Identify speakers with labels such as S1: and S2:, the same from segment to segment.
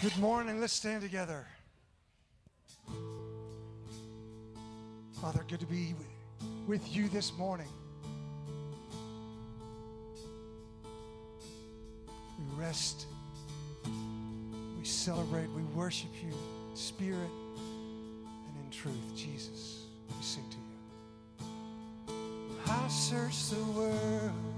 S1: Good morning. Let's stand together. Father, good to be with you this morning. We rest, we celebrate, we worship you, Spirit and in truth. Jesus, we sing to you. I search the world.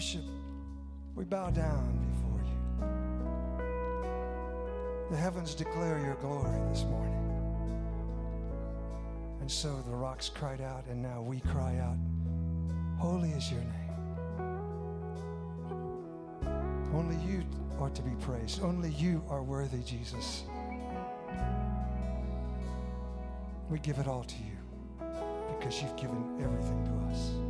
S1: worship, we bow down before you. The heavens declare your glory this morning. And so the rocks cried out, and now we cry out, Holy is your name. Only you are to be praised. Only you are worthy, Jesus. We give it all to you because you've given everything to us.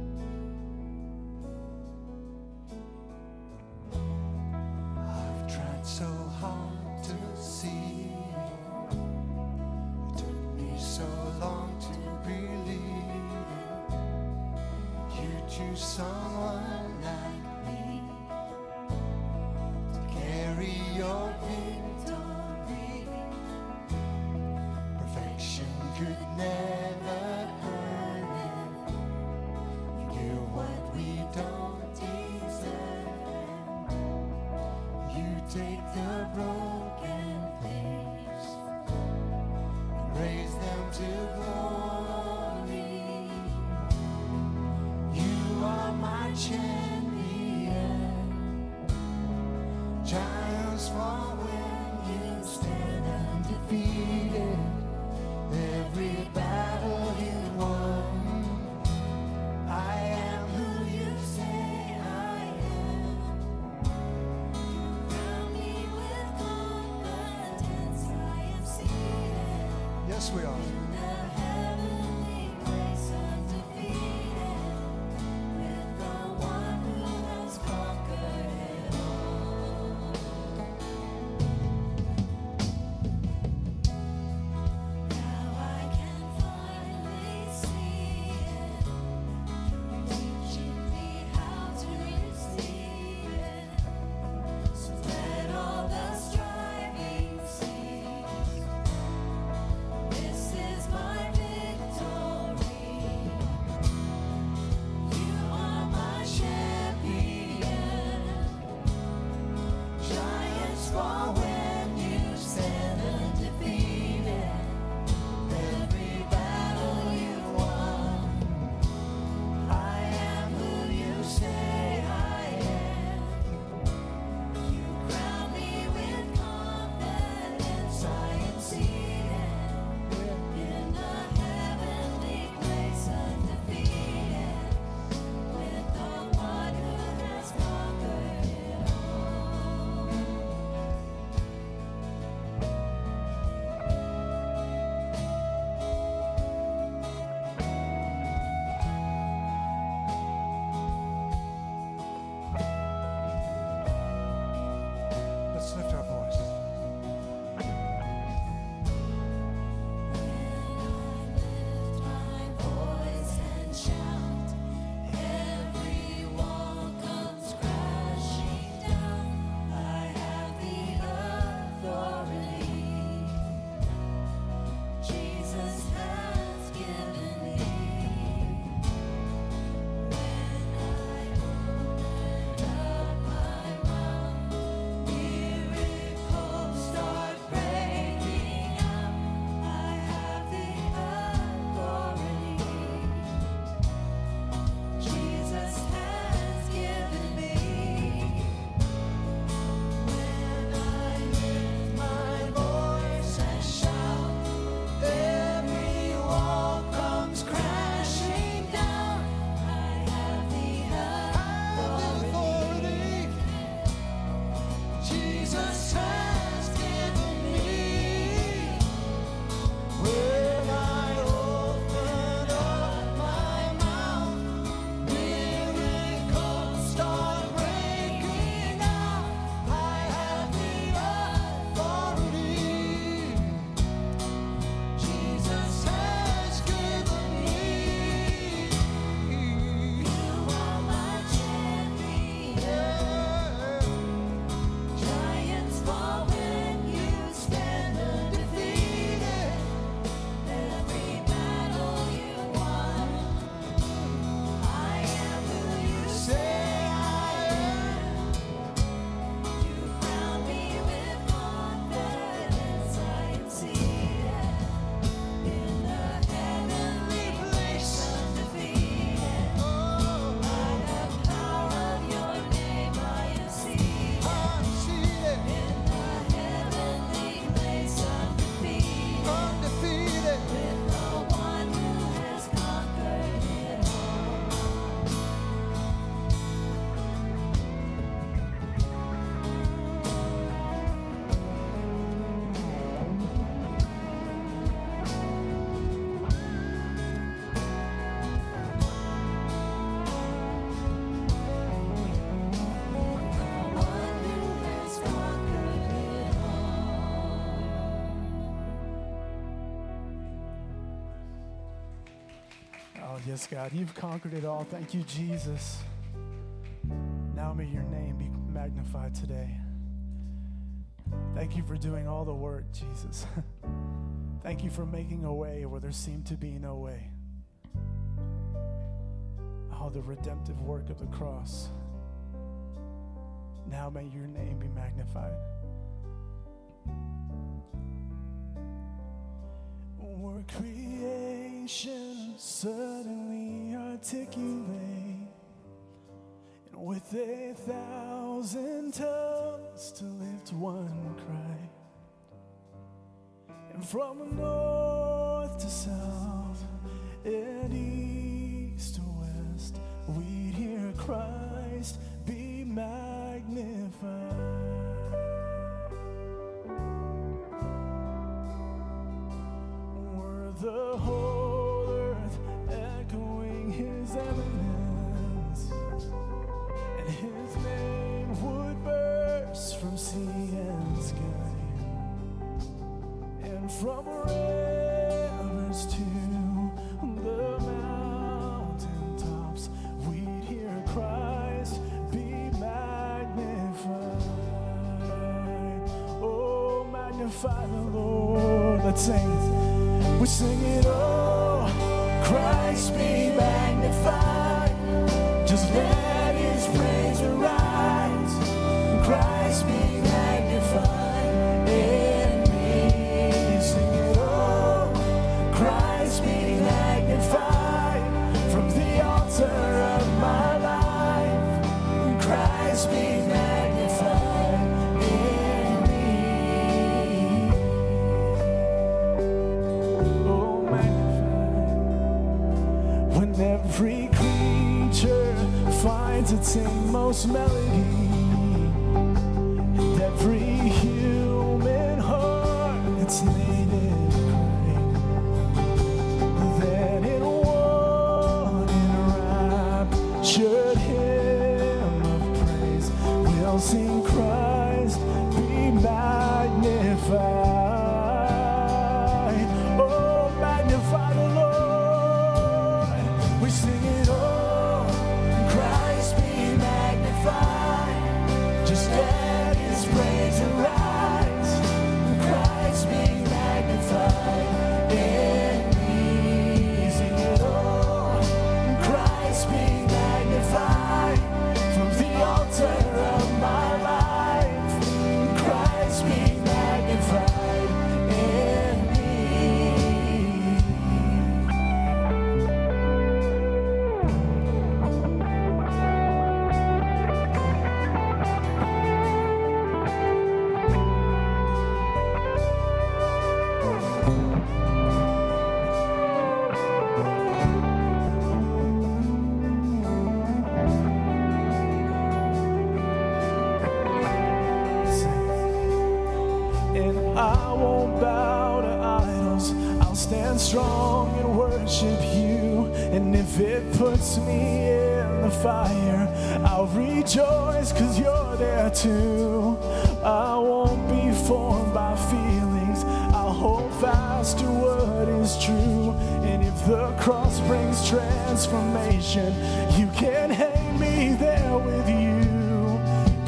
S1: Yes,
S2: God, you've conquered it all. Thank you, Jesus. Now may your name be magnified today. Thank you for doing all the work, Jesus. Thank you for making a way where there seemed to be no way. Oh, the redemptive work of the cross. Now may your name be magnified. Were suddenly articulate, and with a thousand tongues to lift one cry, and from north to south and east to west, we'd hear Christ be magnified. The whole and his name would burst from sea and sky, and from rivers to the mountain we'd hear Christ be magnified. Oh, magnify the Lord. Let's sing. We sing it, Christ be magnified. Just let transformation, you can hang me there with you.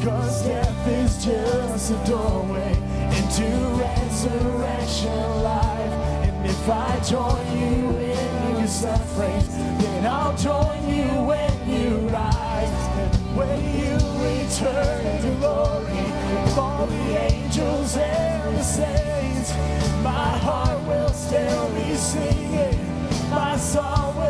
S2: Cause death is just a doorway into resurrection life. And if I join you in your sufferings, then I'll join you when you rise. And when you return to glory with all the angels and the saints, my heart will still be singing. My song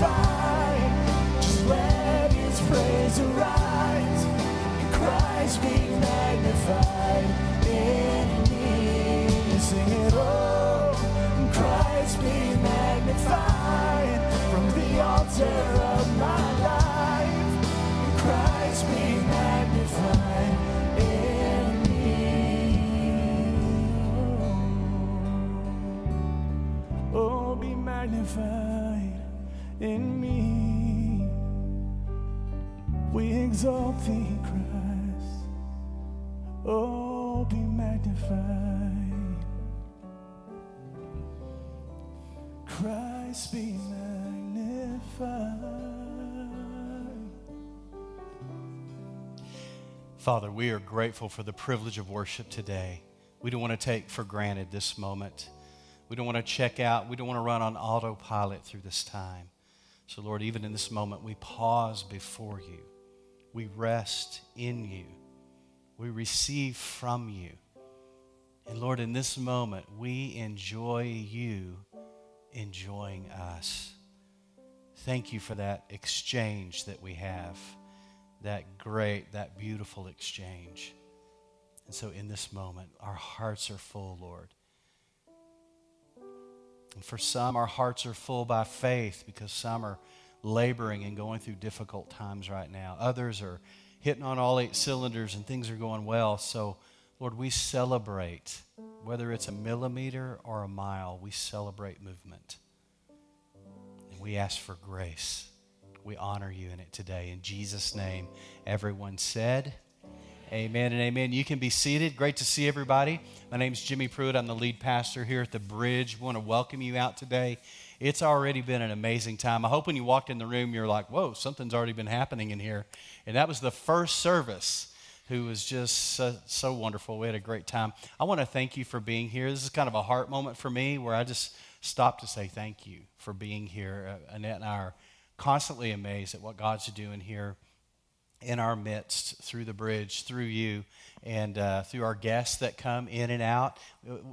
S2: magnified. Just let his praise arise. And Christ be magnified in me. Sing it oh, all. Christ Christ be magnified from the altar of my life. Christ be magnified in me. Oh, be magnified in me. We exalt thee, Christ. Oh, be magnified. Christ be magnified.
S3: Father, we are grateful for the privilege of worship today. We don't want to take for granted this moment. We don't want to check out. We don't want to run on autopilot through this time. So, Lord, even in this moment, we pause before you. We rest in you. We receive from you. And Lord, in this moment, we enjoy you enjoying us. Thank you for that exchange that we have, that great, that beautiful exchange. And so, in this moment, our hearts are full, Lord. And for some, our hearts are full by faith because some are laboring and going through difficult times right now. Others are hitting on all eight cylinders and things are going well. So, Lord, we celebrate, whether it's a millimeter or a mile, we celebrate movement. And we ask for grace. We honor you in it today. In Jesus' name, everyone said, Amen and amen. You can be seated. Great to see everybody. My name is Jimmy Pruitt. I'm the lead pastor here at the Bridge. We want to welcome you out today. It's already been an amazing time. I hope when you walked in the room, you're like, whoa, something's already been happening in here. And that was the first service who was just so, so wonderful. We had a great time. I want to thank you for being here. This is kind of a heart moment for me where I just stopped to say thank you for being here. Uh, Annette and I are constantly amazed at what God's doing here in our midst through the bridge, through you, and uh, through our guests that come in and out.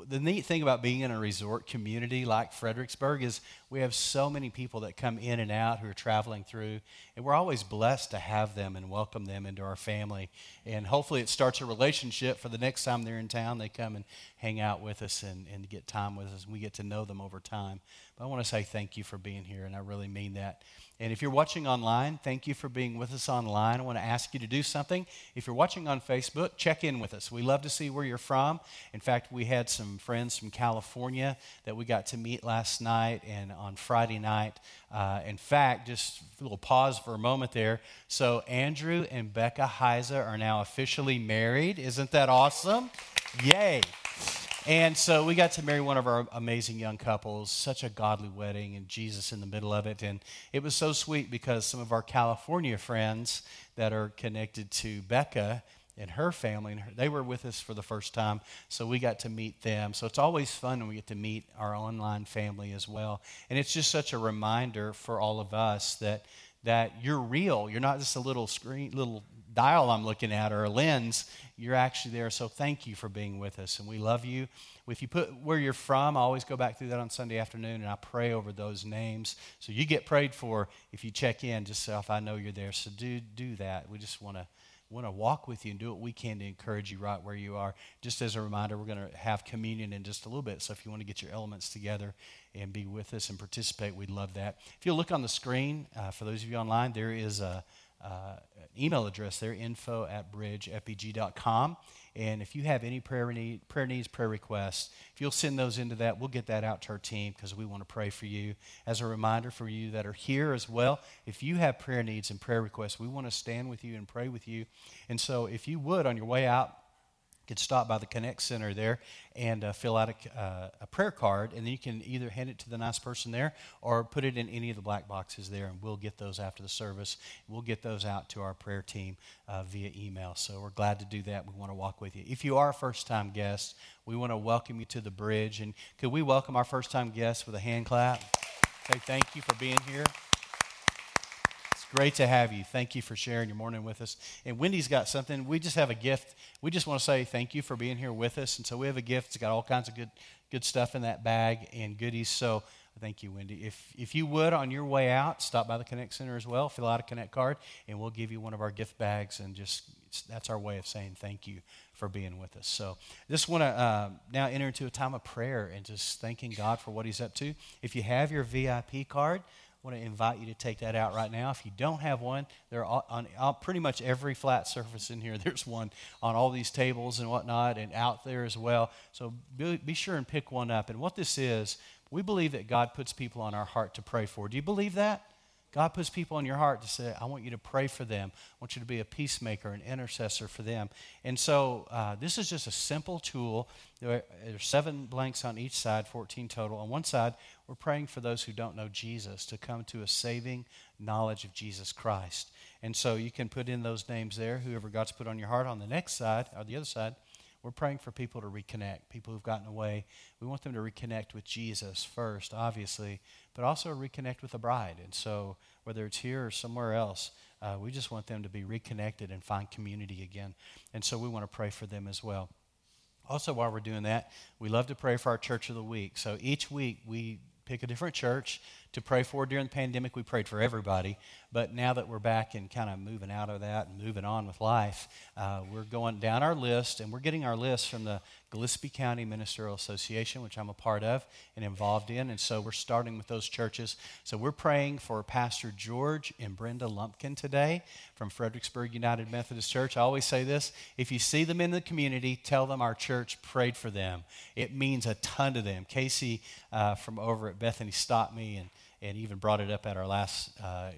S3: The neat thing about being in a resort community like Fredericksburg is we have so many people that come in and out who are traveling through, and we're always blessed to have them and welcome them into our family. And hopefully, it starts a relationship for the next time they're in town. They come and hang out with us and, and get time with us, and we get to know them over time. But I want to say thank you for being here, and I really mean that. And if you're watching online, thank you for being with us online. I want to ask you to do something. If you're watching on Facebook, check in with us. We love to see where you're from. In fact, we had some friends from California that we got to meet last night and on Friday night. Uh, in fact, just a little pause for a moment there. So, Andrew and Becca Heise are now officially married. Isn't that awesome? Yay. And so we got to marry one of our amazing young couples, such a godly wedding, and Jesus in the middle of it. And it was so sweet because some of our California friends that are connected to Becca and her family, and her, they were with us for the first time. So we got to meet them. So it's always fun when we get to meet our online family as well. And it's just such a reminder for all of us that that you're real. You're not just a little screen, little dial I'm looking at or a lens. You're actually there. So thank you for being with us, and we love you. If you put where you're from, I always go back through that on Sunday afternoon, and I pray over those names. So you get prayed for if you check in, just so if I know you're there. So do do that. We just want to want to walk with you and do what we can to encourage you right where you are. Just as a reminder, we're going to have communion in just a little bit. So if you want to get your elements together and be with us and participate, we'd love that. If you look on the screen, uh, for those of you online, there is a, uh, email address there, info at bridgefbg.com. And if you have any prayer, need, prayer needs, prayer requests, if you'll send those into that, we'll get that out to our team because we want to pray for you. As a reminder for you that are here as well, if you have prayer needs and prayer requests, we want to stand with you and pray with you. And so if you would, on your way out, could stop by the Connect Center there and uh, fill out a, uh, a, prayer card, and then you can either hand it to the nice person there or put it in any of the black boxes there, and we'll get those after the service. We'll get those out to our prayer team uh, via email. So we're glad to do that. We want to walk with you. If you are a first time guest, we want to welcome you to the bridge. And could we welcome our first time guests with a hand clap? Say thank you for being here. Great to have you. Thank you for sharing your morning with us. And Wendy's got something. We just have a gift. We just want to say thank you for being here with us. And so we have a gift. It's got all kinds of good, good stuff in that bag and goodies. So Thank you, Wendy. If, if you would, on your way out, stop by the Connect Center as well, fill out a Connect card, and we'll give you one of our gift bags. And just that's our way of saying thank you for being with us. So, just want to uh, now enter into a time of prayer and just thanking God for what He's up to. If you have your VIP card, want to invite you to take that out right now. If you don't have one, there are on, on pretty much every flat surface in here. There's one on all these tables and whatnot, and out there as well. So be, be sure and pick one up. And what this is, we believe that God puts people on our heart to pray for. Do you believe that? God puts people on your heart to say, I want you to pray for them. I want you to be a peacemaker, an intercessor for them. And so uh, this is just a simple tool. There are seven blanks on each side, 14 total. On one side, we're praying for those who don't know Jesus to come to a saving knowledge of Jesus Christ. And so you can put in those names there, whoever God's put on your heart. On the next side, or the other side, we're praying for people to reconnect, people who've gotten away. We want them to reconnect with Jesus first, obviously, but also reconnect with the bride. And so, whether it's here or somewhere else, uh, we just want them to be reconnected and find community again. And so, we want to pray for them as well. Also, while we're doing that, we love to pray for our church of the week. So each week we pick a different church to pray for. During the pandemic, we prayed for everybody. But now that we're back and kind of moving out of that and moving on with life, uh, we're going down our list and we're getting our list from the Gillespie County Ministerial Association, which I'm a part of and involved in. And so we're starting with those churches. So we're praying for Pastor George and Brenda Lumpkin today from Fredericksburg United Methodist Church. I always say this if you see them in the community, tell them our church prayed for them. It means a ton to them. Casey uh, from over at Bethany stopped me and, and even brought it up at our last uh,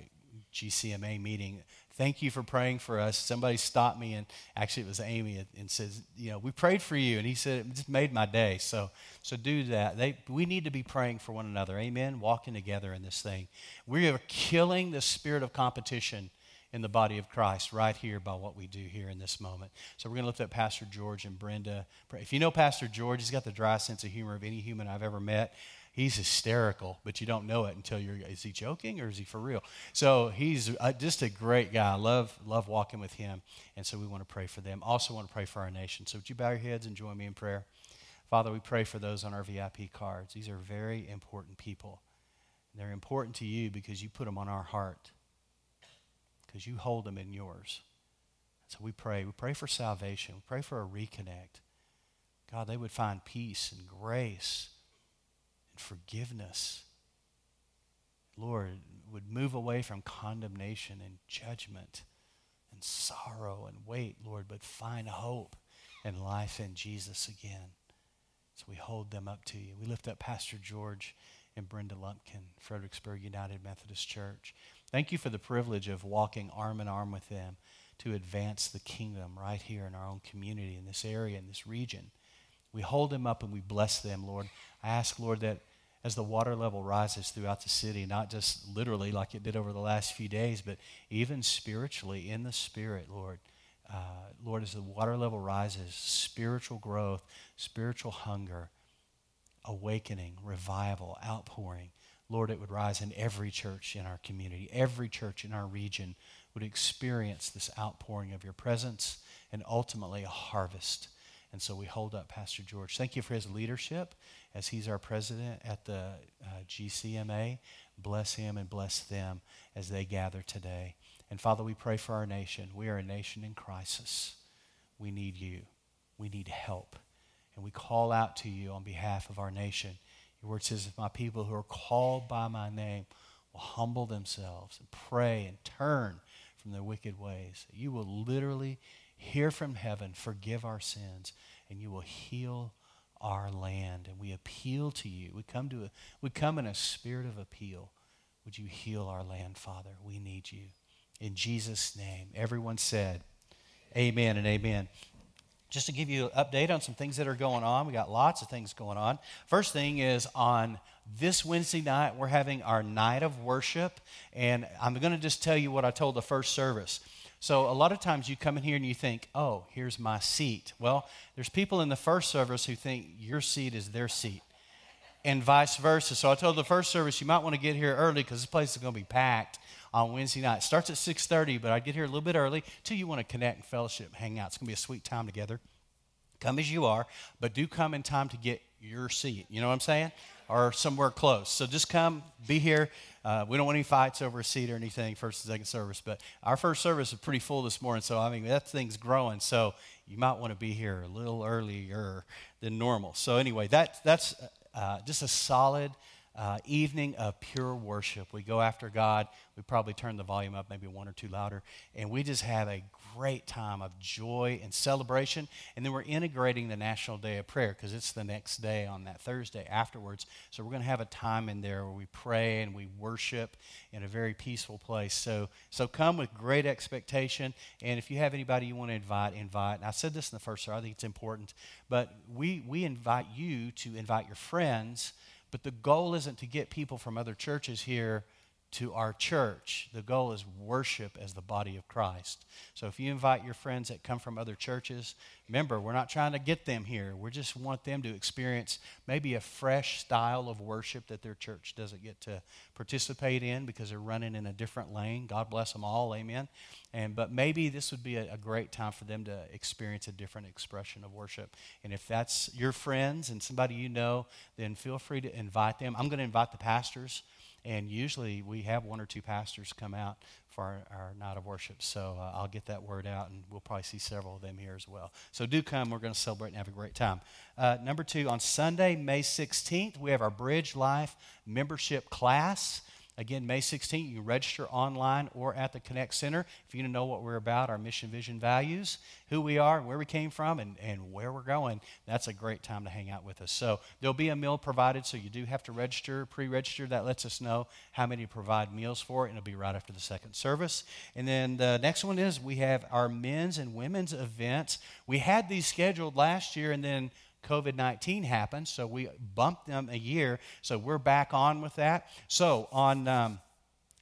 S3: GCMA meeting. Thank you for praying for us. Somebody stopped me, and actually it was Amy, and, says, "You know, we prayed for you." And he said, "It just made my day." So, so do that. They, we need to be praying for one another. Amen. Walking together in this thing. We are killing the spirit of competition in the body of Christ right here by what we do here in this moment. So we're going to lift up Pastor George and Brenda. If you know Pastor George, he's got the dry sense of humor of any human I've ever met he's hysterical, but you don't know it until you're, is he joking or is he for real? So he's uh, just a great guy. I love, love walking with him. And so we want to pray for them. Also want to pray for our nation. So would you bow your heads and join me in prayer? Father, we pray for those on our VIP cards. These are very important people. They're important to you because you put them on our heart, because you hold them in yours. So we pray. We pray for salvation. We pray for a reconnect. God, they would find peace and grace forgiveness. Lord, would move away from condemnation and judgment and sorrow and weight, Lord, but find hope and life in Jesus again. So we hold them up to you. We lift up Pastor George and Brenda Lumpkin, Fredericksburg United Methodist Church. Thank you for the privilege of walking arm in arm with them to advance the kingdom right here in our own community, in this area, in this region. We hold them up and we bless them, Lord. I ask, Lord, that as the water level rises throughout the city, not just literally like it did over the last few days, but even spiritually in the spirit, Lord. Uh, Lord, as the water level rises, spiritual growth, spiritual hunger, awakening, revival, outpouring. Lord, it would rise in every church in our community, every church in our region would experience this outpouring of your presence and ultimately a harvest. And so we hold up Pastor George. Thank you for his leadership as he's our president at the uh, GCMA. Bless him and bless them as they gather today. And Father, we pray for our nation. We are a nation in crisis. We need you. We need help. And we call out to you on behalf of our nation. Your word says, if my people who are called by my name will humble themselves and pray and turn from their wicked ways, you will literally hear from heaven, forgive our sins, and you will heal our land. And we appeal to you. We come to a, we come in a spirit of appeal. Would you heal our land, Father? We need you. In Jesus' name. Everyone said, Amen and amen. Just to give you an update on some things that are going on, we got lots of things going on. First thing is on this Wednesday night, we're having our night of worship, and I'm going to just tell you what I told the first service. So, a lot of times you come in here and you think, oh, here's my seat. Well, there's people in the first service who think your seat is their seat, and vice versa. So, I told the first service, you might want to get here early because this place is going to be packed on Wednesday night. It starts at 6.30, but I get here a little bit early till you want to connect and fellowship, hang out. It's going to be a sweet time together. Come as you are, but do come in time to get your seat. You know what I'm saying? or somewhere close. So just come, be here. Uh, we don't want any fights over a seat or anything, first and second service. But our first service is pretty full this morning, so I mean, that thing's growing. So you might want to be here a little earlier than normal. So, anyway, that, that's uh, just a solid uh, evening of pure worship. We go after God. We probably turn the volume up maybe one or two louder. And we just have a great time of joy and celebration. And then we're integrating the National Day of Prayer because it's the next day on that Thursday afterwards. So we're going to have a time in there where we pray and we worship in a very peaceful place. So, so come with great expectation. And if you have anybody you want to invite, invite. And I said this in the first service, I think it's important. But we, we invite you to invite your friends. But the goal isn't to get people from other churches here to our church. The goal is worship as the body of Christ. So if you invite your friends that come from other churches, remember, we're not trying to get them here. We just want them to experience maybe a fresh style of worship that their church doesn't get to participate in because they're running in a different lane. God bless them all. Amen. And but maybe this would be a, a great time for them to experience a different expression of worship. And if that's your friends and somebody you know, then feel free to invite them. I'm going to invite the pastors. And usually we have one or two pastors come out for our, our night of worship. So uh, I'll get that word out, and we'll probably see several of them here as well. So do come. We're going to celebrate and have a great time. Uh, number two, on Sunday, May 16th, we have our Bridge Life membership class. Again, May 16th, you register online or at the Connect Center if you know what we're about, our mission, vision, values, who we are, where we came from, and, and where we're going. That's a great time to hang out with us. So there'll be a meal provided, so you do have to register, pre register. That lets us know how many provide meals for, and it'll be right after the second service. And then the next one is we have our men's and women's events. We had these scheduled last year, and then COVID 19 happened, so we bumped them a year. So we're back on with that. So on um,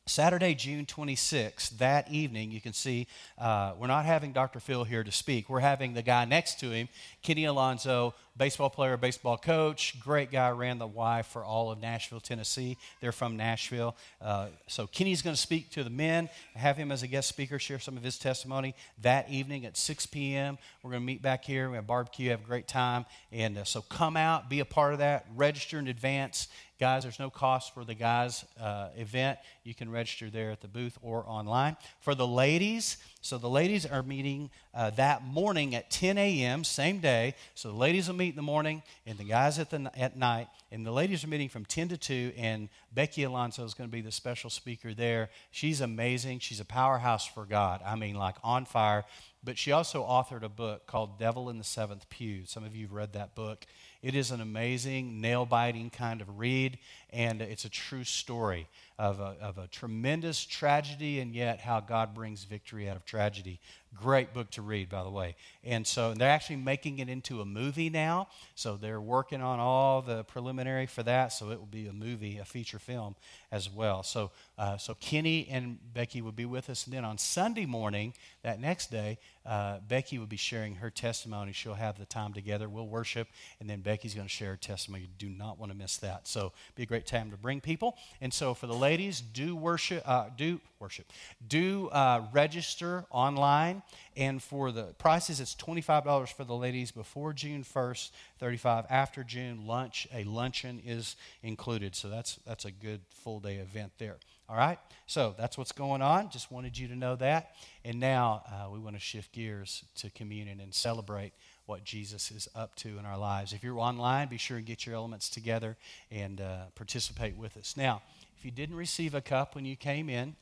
S3: Saturday, June 26th, that evening, you can see uh, we're not having Dr. Phil here to speak. We're having the guy next to him, Kenny Alonzo, baseball player, baseball coach, great guy, ran the Y for all of Nashville, Tennessee. They're from Nashville. Uh, so Kenny's going to speak to the men, have him as a guest speaker, share some of his testimony that evening at 6 p.m. We're going to meet back here. We have barbecue, have a great time. And uh, so come out, be a part of that, register in advance. Guys, there's no cost for the guys' uh, event. You can register there at the booth or online. For the ladies, so the ladies are meeting uh, that morning at 10 a.m., same day. So the ladies will meet in the morning and the guys at, the, at night. And the ladies are meeting from 10 to 2, and Becky Alonzo is going to be the special speaker there. She's amazing. She's a powerhouse for God. I mean, like on fire. But she also authored a book called Devil in the Seventh Pew. Some of you have read that book. It is an amazing, nail biting kind of read, and it's a true story of a, of a tremendous tragedy and yet how God brings victory out of tragedy. Great book to read, by the way. And so they're actually making it into a movie now. So they're working on all the preliminary for that. So it will be a movie, a feature film as well. So, uh, so Kenny and Becky would be with us. And then on Sunday morning, that next day, uh, Becky will be sharing her testimony. She'll have the time together. We'll worship, and then Becky's going to share her testimony. You do not want to miss that. So be a great time to bring people. And so for the ladies, do worship, uh, do worship, do uh, register online. And for the prices, it's $25 for the ladies before June 1st, 35 after June. Lunch, a luncheon is included. So that's, that's a good full day event there. All right? So that's what's going on. Just wanted you to know that. And now uh, we want to shift gears to communion and celebrate what Jesus is up to in our lives. If you're online, be sure and get your elements together and uh, participate with us. Now, if you didn't receive a cup when you came in,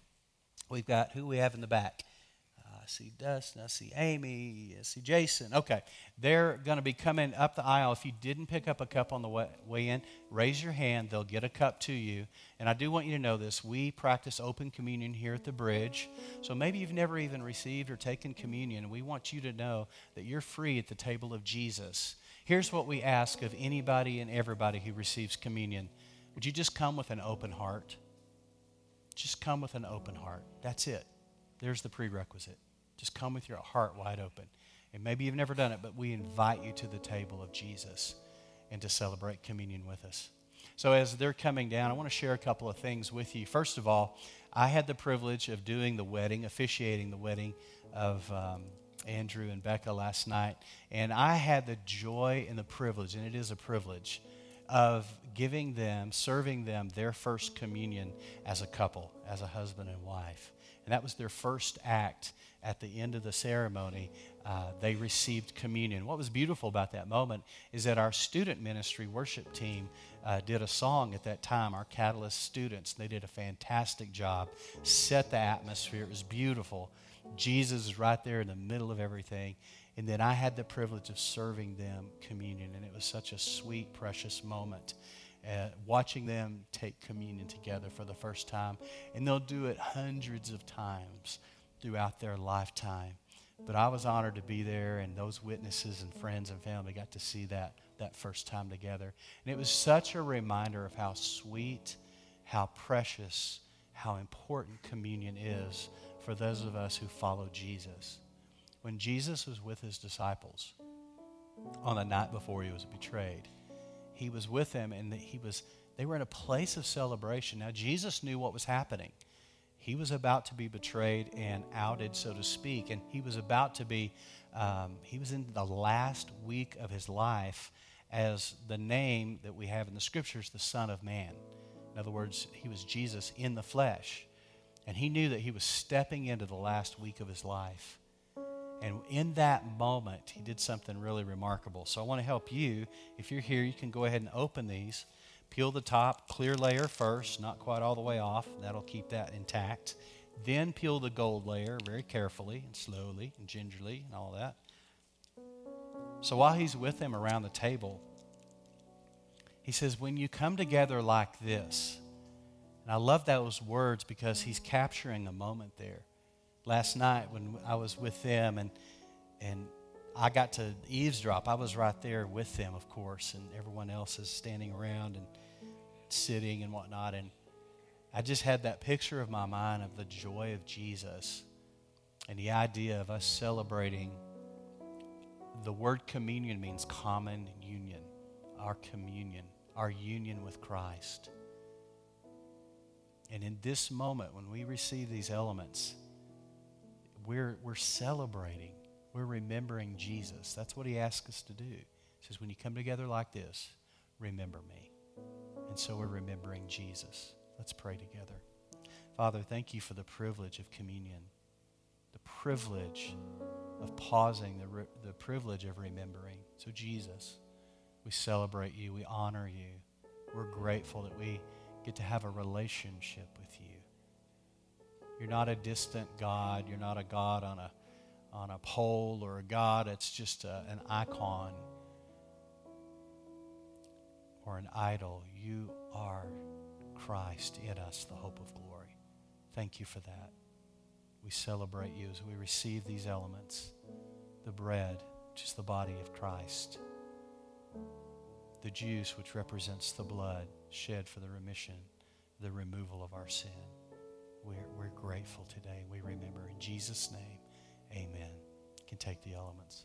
S3: we've got who we have in the back. I see Dustin, I see Amy, I see Jason. Okay, they're going to be coming up the aisle. If you didn't pick up a cup on the way, in, raise your hand. They'll get a cup to you. And I do want you to know this. We practice open communion here at the bridge. So maybe you've never even received or taken communion. We want you to know that you're free at the table of Jesus. Here's what we ask of anybody and everybody who receives communion Would you just come with an open heart? Just come with an open heart. That's it. There's the prerequisite. Just come with your heart wide open. And maybe you've never done it, but we invite you to the table of Jesus and to celebrate communion with us. So, as they're coming down, I want to share a couple of things with you. First of all, I had the privilege of doing the wedding, officiating the wedding of um, Andrew and Becca last night. And I had the joy and the privilege, and it is a privilege, of giving them, serving them their first communion as a couple, as a husband and wife. And that was their first act at the end of the ceremony. Uh, they received communion. What was beautiful about that moment is that our student ministry worship team uh, did a song at that time, our Catalyst students. They did a fantastic job, set the atmosphere. It was beautiful. Jesus is right there in the middle of everything. And then I had the privilege of serving them communion, and it was such a sweet, precious moment. Uh, watching them take communion together for the first time. And they'll do it hundreds of times throughout their lifetime. But I was honored to be there, and those witnesses and friends and family got to see that that first time together. And it was such a reminder of how sweet, how precious, how important communion is for those of us who follow Jesus. When Jesus was with his disciples on the night before he was betrayed, he was with them and he was they were in a place of celebration. Now Jesus knew what was happening. He was about to be betrayed and outed, so to speak, and he was about to be um, he was in the last week of his life as the name that we have in the scriptures, the Son of Man. In other words, he was Jesus in the flesh. And he knew that he was stepping into the last week of his life. And in that moment, he did something really remarkable. So I want to help you. If you're here, you can go ahead and open these. Peel the top clear layer first, not quite all the way off. That'll keep that intact. Then peel the gold layer very carefully and slowly and gingerly and all that. So while he's with them around the table, he says, When you come together like this, and I love those words because he's capturing a moment there. Last night when I was with them and and I got to eavesdrop, I was right there with them, of course, and everyone else is standing around and sitting and whatnot. And I just had that picture of my mind of the joy of Jesus and the idea of us celebrating. The word communion means common union, our communion, our union with Christ. And in this moment, when we receive these elements, we're, we're celebrating. We're remembering Jesus. That's what he asks us to do. He says, when you come together like this, remember me. And so we're remembering Jesus. Let's pray together. Father, thank you for the privilege of communion, the privilege of pausing, the, re- the privilege of remembering. So, Jesus, we celebrate you, we honor you. We're grateful that we get to have a relationship with you. You're not a distant God. You're not a God on a, on a pole or a God that's just a, an icon or an idol. You are Christ in us, the hope of glory. Thank you for that. We celebrate you as we receive these elements the bread, which is the body of Christ, the juice, which represents the blood shed for the remission, the removal of our sin. We're, we're grateful today. We remember in Jesus' name, amen. You can take the elements.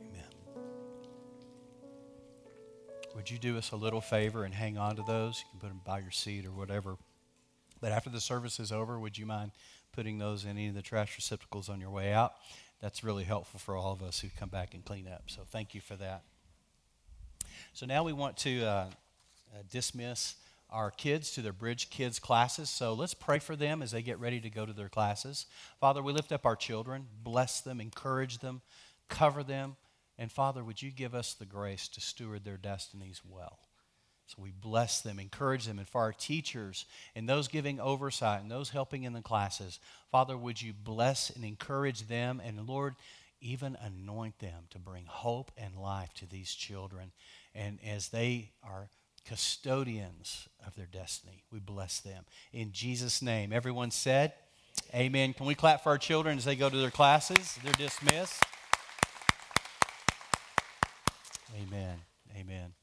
S3: Amen. Would you do us a little favor and hang on to those? You can put them by your seat or whatever. But after the service is over, would you mind putting those in any of the trash receptacles on your way out? That's really helpful for all of us who come back and clean up. So thank you for that. So now we want to uh, uh, dismiss our kids to their Bridge Kids classes. So let's pray for them as they get ready to go to their classes. Father, we lift up our children, bless them, encourage them, cover them. And Father, would you give us the grace to steward their destinies well? So we bless them, encourage them. And for our teachers and those giving oversight and those helping in the classes, Father, would you bless and encourage them? And Lord, even anoint them to bring hope and life to these children. And as they are custodians of their destiny, we bless them. In Jesus' name, everyone said, Amen. Can we clap for our children as they go to their classes? They're dismissed. Amen. Amen.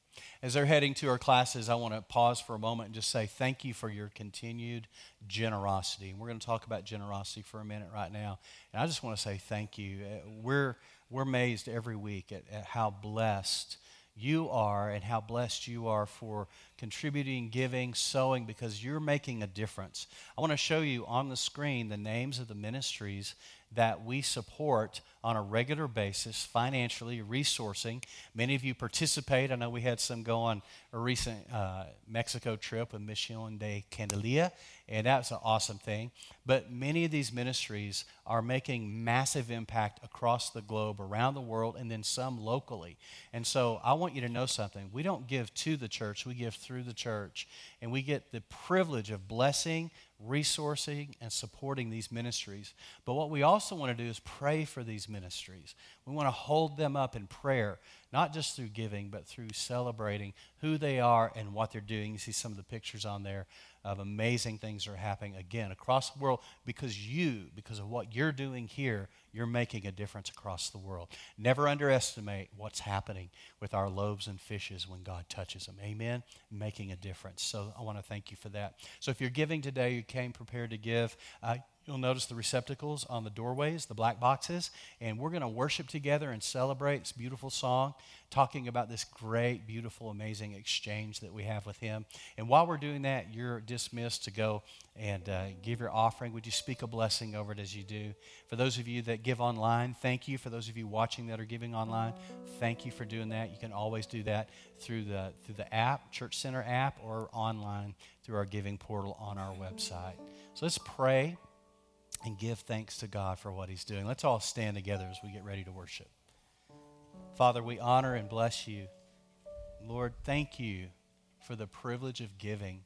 S3: As they're heading to our classes, I want to pause for a moment and just say thank you for your continued generosity. And we're going to talk about generosity for a minute right now. And I just want to say thank you. Uh, We're, we're amazed every week at, at how blessed you are and how blessed you are for contributing, giving, sowing, because you're making a difference. I want to show you on the screen the names of the ministries that we support on a regular basis, financially, resourcing. Many of you participate. I know we had some go on a recent uh, Mexico trip with Mission de Candelia, and that's an awesome thing. But many of these ministries are making massive impact across the globe, around the world, and then some locally. And so I want you to know something. We don't give to the church, we give through the church. And we get the privilege of blessing, resourcing, and supporting these ministries. But what we also want to do is pray for these ministries. We want to hold them up in prayer, not just through giving, but through celebrating who they are and what they're doing. You see some of the pictures on there of amazing things that are happening again across the world because you, because of what you're doing here, you're making a difference across the world. Never underestimate what's happening with our loaves and fishes when God touches them. Amen? Making a difference. So I want to thank you for that. So if you're giving today, you came prepared to give. Uh, You'll notice the receptacles on the doorways, the black boxes, and we're going to worship together and celebrate. A beautiful song talking about this great, beautiful, amazing exchange that we have with Him. And while we're doing that, you're dismissed to go and uh, give your offering. Would you speak a blessing over it as you do? For those of you that give online, thank you. For those of you watching that are giving online, thank you for doing that. You can always do that through the through the app, Church Center app, or online through our giving portal on our website. So let's pray and give thanks to God for what He's doing. Let's all stand together as we get ready to worship. Father, we honor and bless you. Lord, thank you for the privilege of giving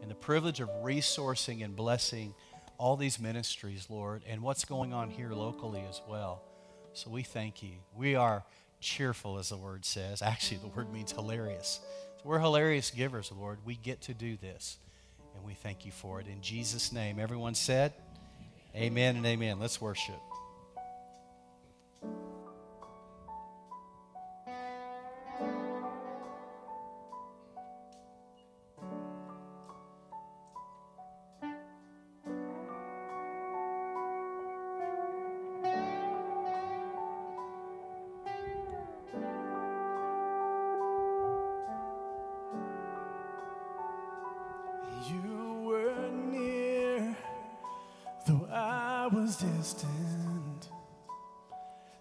S3: and the privilege of resourcing and blessing all these ministries, Lord, and what's going on here locally as well. So we thank you. We are cheerful, as the word says. Actually, the word means hilarious. So we're hilarious givers, Lord. We get to do this, and we thank you for it. In Jesus' name, everyone said, Amen and amen. Let's worship.
S2: Was distant.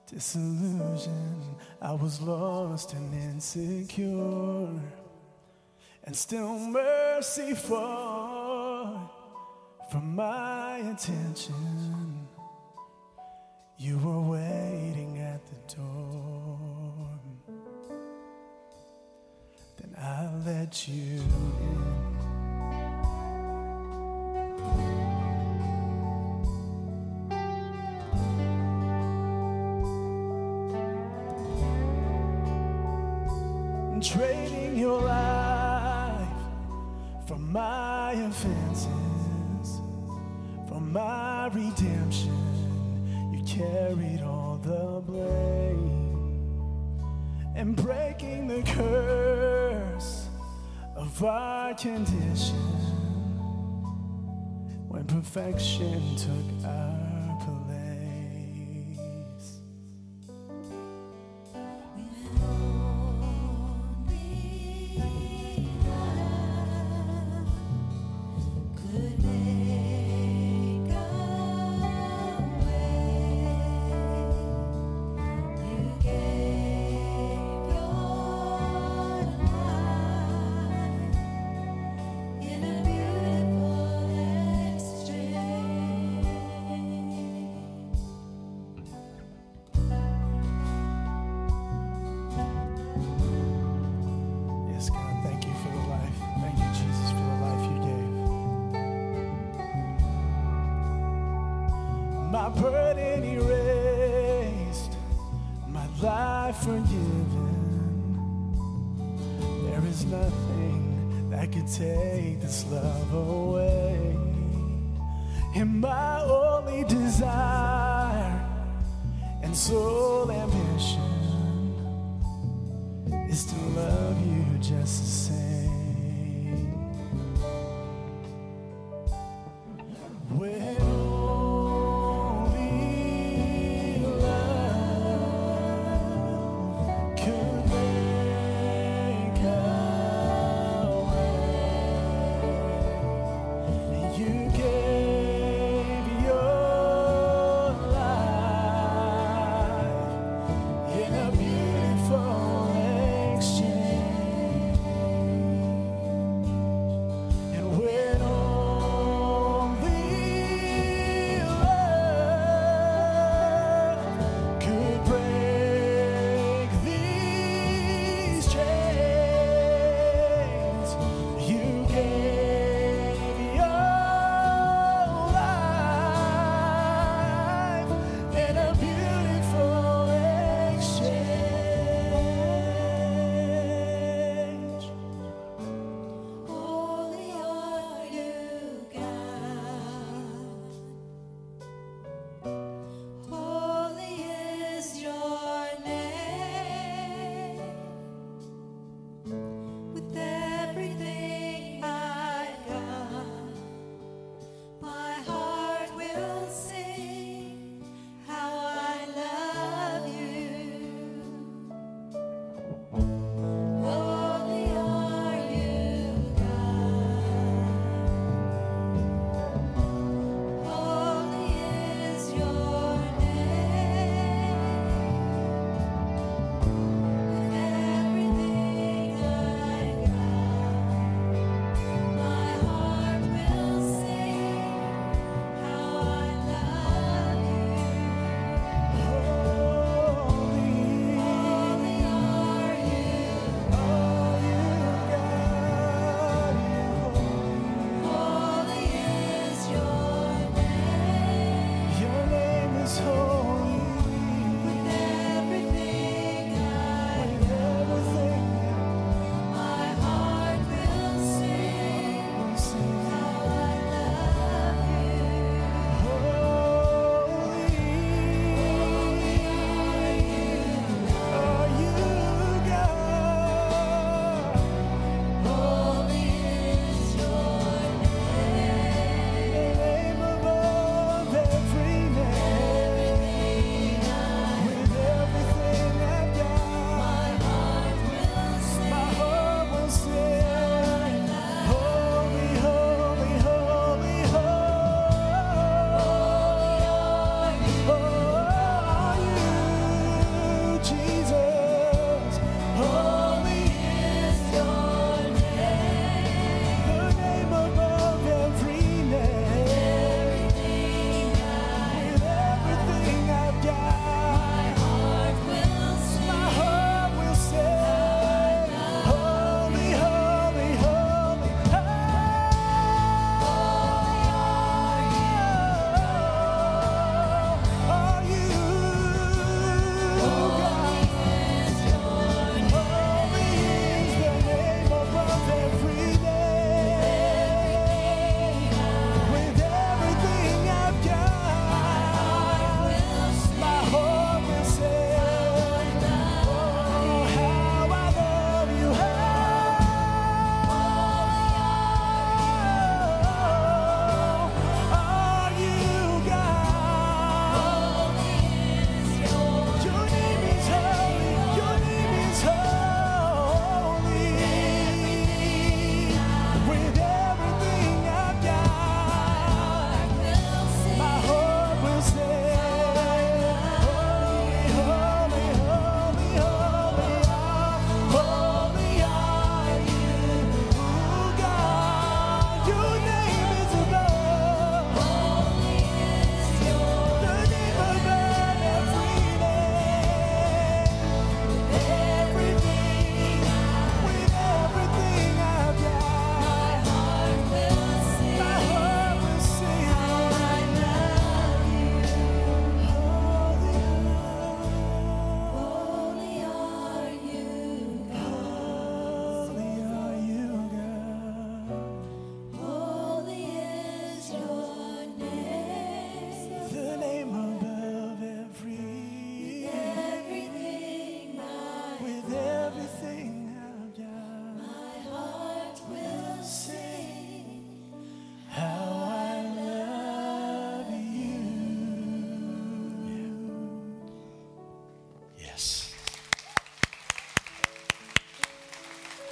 S2: Disillusioned, I was lost and insecure. And still merciful from my attention. You were waiting at the door. Then I let you trading your life for my offenses, for my redemption. You carried all the blame and breaking the curse of our condition when perfection took our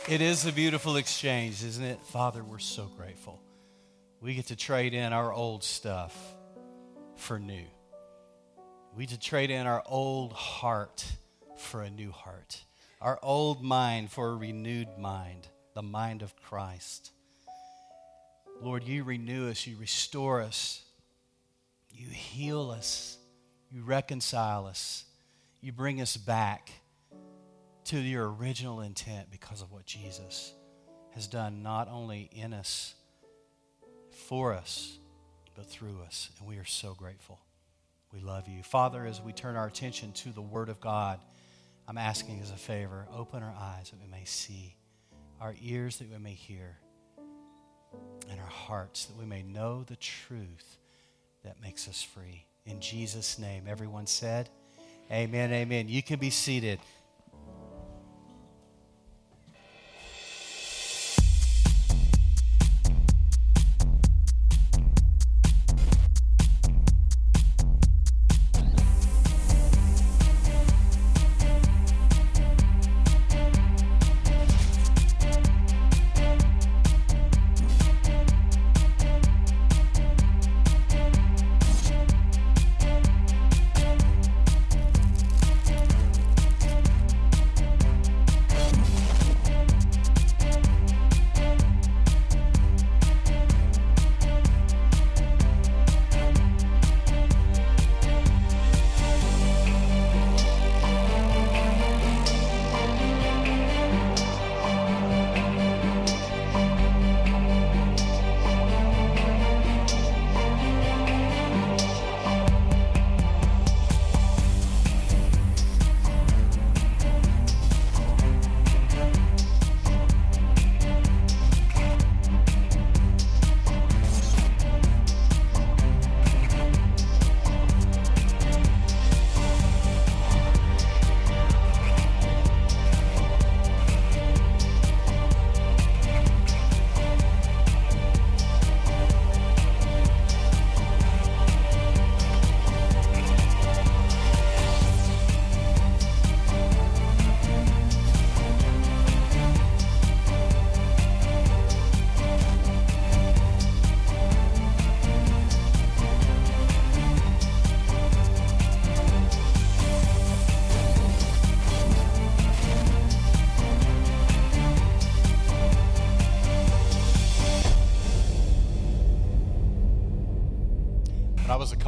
S3: It is a beautiful exchange, isn't it? Father, we're so grateful. We get to trade in our old stuff for new. We get to trade in our old heart for a new heart, our old mind for a renewed mind, the mind of Christ. Lord, you renew us, you restore us, you heal us, you reconcile us, you bring us back to your original intent because of what Jesus has done, not only in us, for us, but through us. And we are so grateful. We love you. Father, as we turn our attention to the Word of God, I'm asking as a favor open our eyes that we may see, our ears that we may hear, and our hearts that we may know the truth that makes us free. In Jesus' name, everyone said, Amen, amen. You can be seated.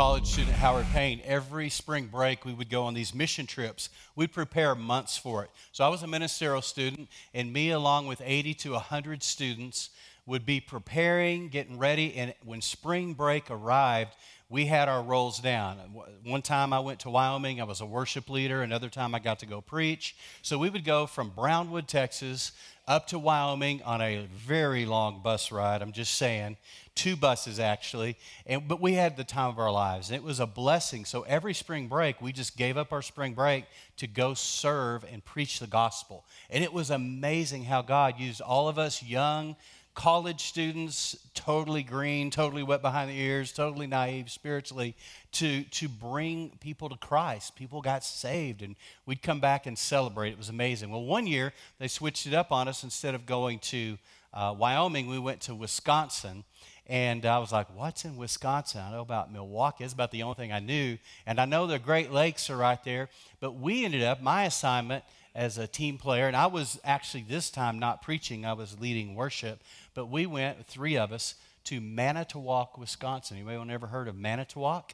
S3: College student Howard Payne, every spring break we would go on these mission trips. We'd prepare months for it. So I was a ministerial student, and me, along with 80 to 100 students, would be preparing, getting ready. And when spring break arrived, we had our roles down. One time I went to Wyoming, I was a worship leader. Another time I got to go preach. So we would go from Brownwood, Texas, up to Wyoming on a very long bus ride. I'm just saying, two buses actually. And, but we had the time of our lives, and it was a blessing. So every spring break, we just gave up our spring break to go serve and preach the gospel. And it was amazing how God used all of us young college students, totally green, totally wet behind the ears, totally naive spiritually, to, to bring people to Christ. People got saved, and we'd come back and celebrate. It was amazing. Well, one year, they switched it up on us. Instead of going to uh, Wyoming, we went to Wisconsin. And I was like, what's in Wisconsin? I know about Milwaukee. It's about the only thing I knew. And I know the Great Lakes are right there. But we ended up, my assignment as a team player, and I was actually this time not preaching, I was leading worship. But we went, three of us, to Manitowoc, Wisconsin. Anybody ever heard of Manitowoc?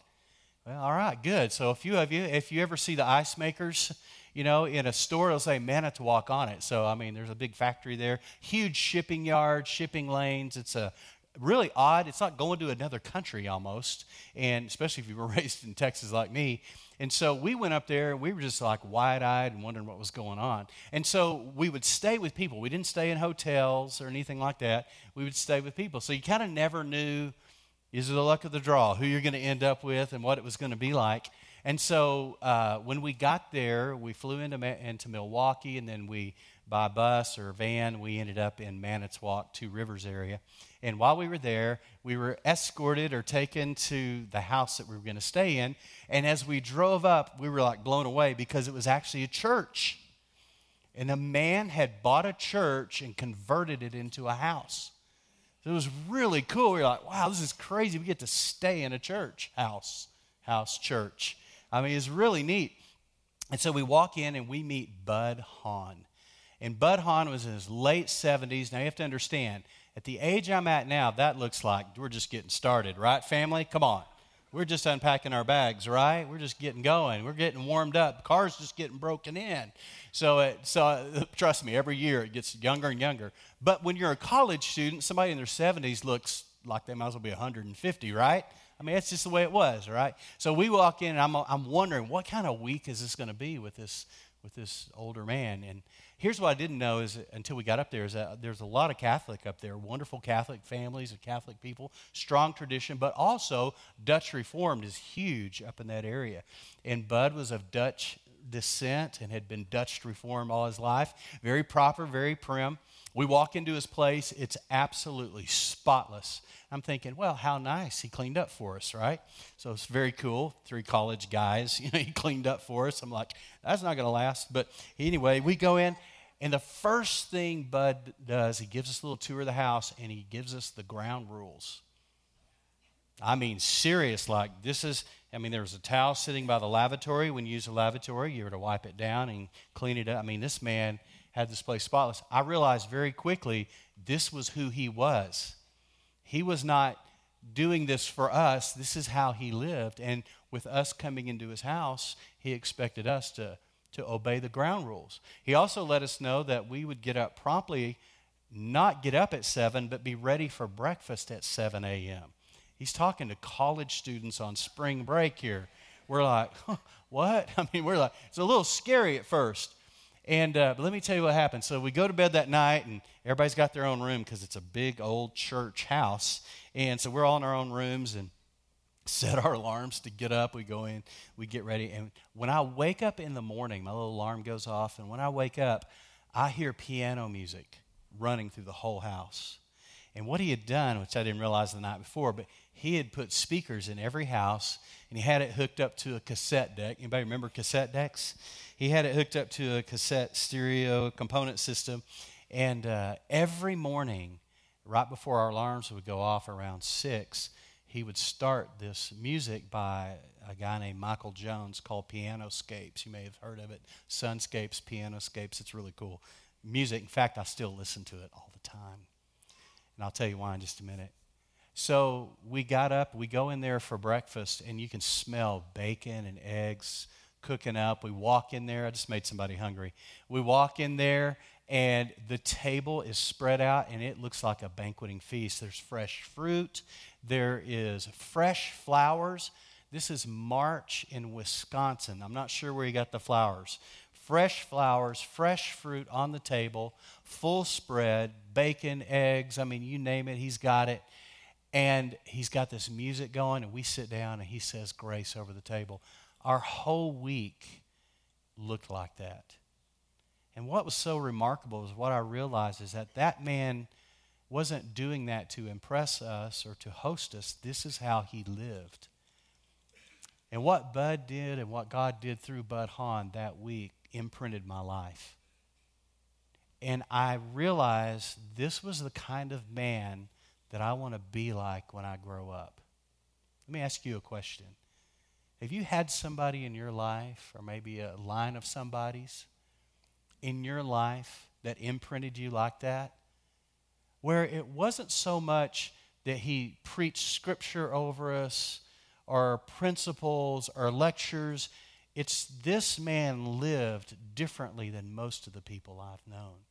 S3: Well, all right, good. So a few of you, if you ever see the ice makers, you know, in a store, it'll say Manitowoc on it. So, I mean, there's a big factory there, huge shipping yard, shipping lanes. It's a really odd. It's like going to another country almost, and especially if you were raised in Texas like me. And so we went up there and we were just like wide eyed and wondering what was going on. And so we would stay with people. We didn't stay in hotels or anything like that. We would stay with people. So you kind of never knew is it the luck of the draw, who you're going to end up with and what it was going to be like. And so uh, when we got there, we flew into, into Milwaukee and then we, by bus or van, we ended up in Manitowoc, Two Rivers area. And while we were there, we were escorted or taken to the house that we were going to stay in. And as we drove up, we were like blown away because it was actually a church. And a man had bought a church and converted it into a house. So it was really cool. We were like, wow, this is crazy. We get to stay in a church house, house church. I mean, it's really neat. And so we walk in and we meet Bud Hahn. And Bud Hahn was in his late 70s. Now you have to understand, at the age I'm at now, that looks like we're just getting started, right, family? Come on. We're just unpacking our bags, right? We're just getting going. We're getting warmed up. Car's just getting broken in. So, it, so trust me, every year it gets younger and younger. But when you're a college student, somebody in their 70s looks like they might as well be 150, right? I mean, that's just the way it was, right? So we walk in, and I'm, I'm wondering what kind of week is this going to be with this with this older man. And here's what I didn't know is until we got up there is that there's a lot of Catholic up there, wonderful Catholic families and Catholic people, strong tradition, but also Dutch Reformed is huge up in that area. And Bud was of Dutch descent and had been Dutch Reformed all his life. Very proper, very prim. We walk into his place, it's absolutely spotless. I'm thinking, well, how nice. He cleaned up for us, right? So it's very cool. Three college guys, you know, he cleaned up for us. I'm like, that's not going to last. But anyway, we go in, and the first thing Bud does, he gives us a little tour of the house, and he gives us the ground rules. I mean, serious. Like, this is, I mean, there was a towel sitting by the lavatory. When you use a lavatory, you were to wipe it down and clean it up. I mean, this man had this place spotless. I realized very quickly this was who he was. He was not doing this for us, this is how he lived. And with us coming into his house, he expected us to, to obey the ground rules. He also let us know that we would get up promptly, not get up at 7, but be ready for breakfast at 7 a.m. He's talking to college students on spring break here. We're like, huh, what? I mean, we're like, it's a little scary at first. And uh, let me tell you what happened. So we go to bed that night, and everybody's got their own room because it's a big old church house. And so we're all in our own rooms and set our alarms to get up. We go in, we get ready. And when I wake up in the morning, my little alarm goes off. And when I wake up, I hear piano music running through the whole house. And what he had done, which I didn't realize the night before, but he had put speakers in every house and he had it hooked up to a cassette deck. Anybody remember cassette decks? He had it hooked up to a cassette stereo component system. And uh, every morning, right before our alarms would go off around 6, he would start this music by a guy named Michael Jones called Pianoscapes. You may have heard of it. Sunscapes, Pianoscapes. It's really cool music. In fact, I still listen to it all the time. And I'll tell you why in just a minute. So we got up, we go in there for breakfast, and you can smell bacon and eggs cooking up. We walk in there, I just made somebody hungry. We walk in there, and the table is spread out, and it looks like a banqueting feast. There's fresh fruit, there is fresh flowers. This is March in Wisconsin. I'm not sure where he got the flowers. Fresh flowers, fresh fruit on the table, full spread, bacon, eggs. I mean, you name it, he's got it. And he's got this music going, and we sit down and he says grace over the table. Our whole week looked like that. And what was so remarkable is what I realized is that that man wasn't doing that to impress us or to host us. This is how he lived. And what Bud did and what God did through Bud Hahn that week imprinted my life. And I realized this was the kind of man that I want to be like when I grow up. Let me ask you a question. Have you had somebody in your life, or maybe a line of somebody's in your life that imprinted you like that? Where it wasn't so much that he preached scripture over us, or principles, or lectures. It's this man lived differently than most of the people I've known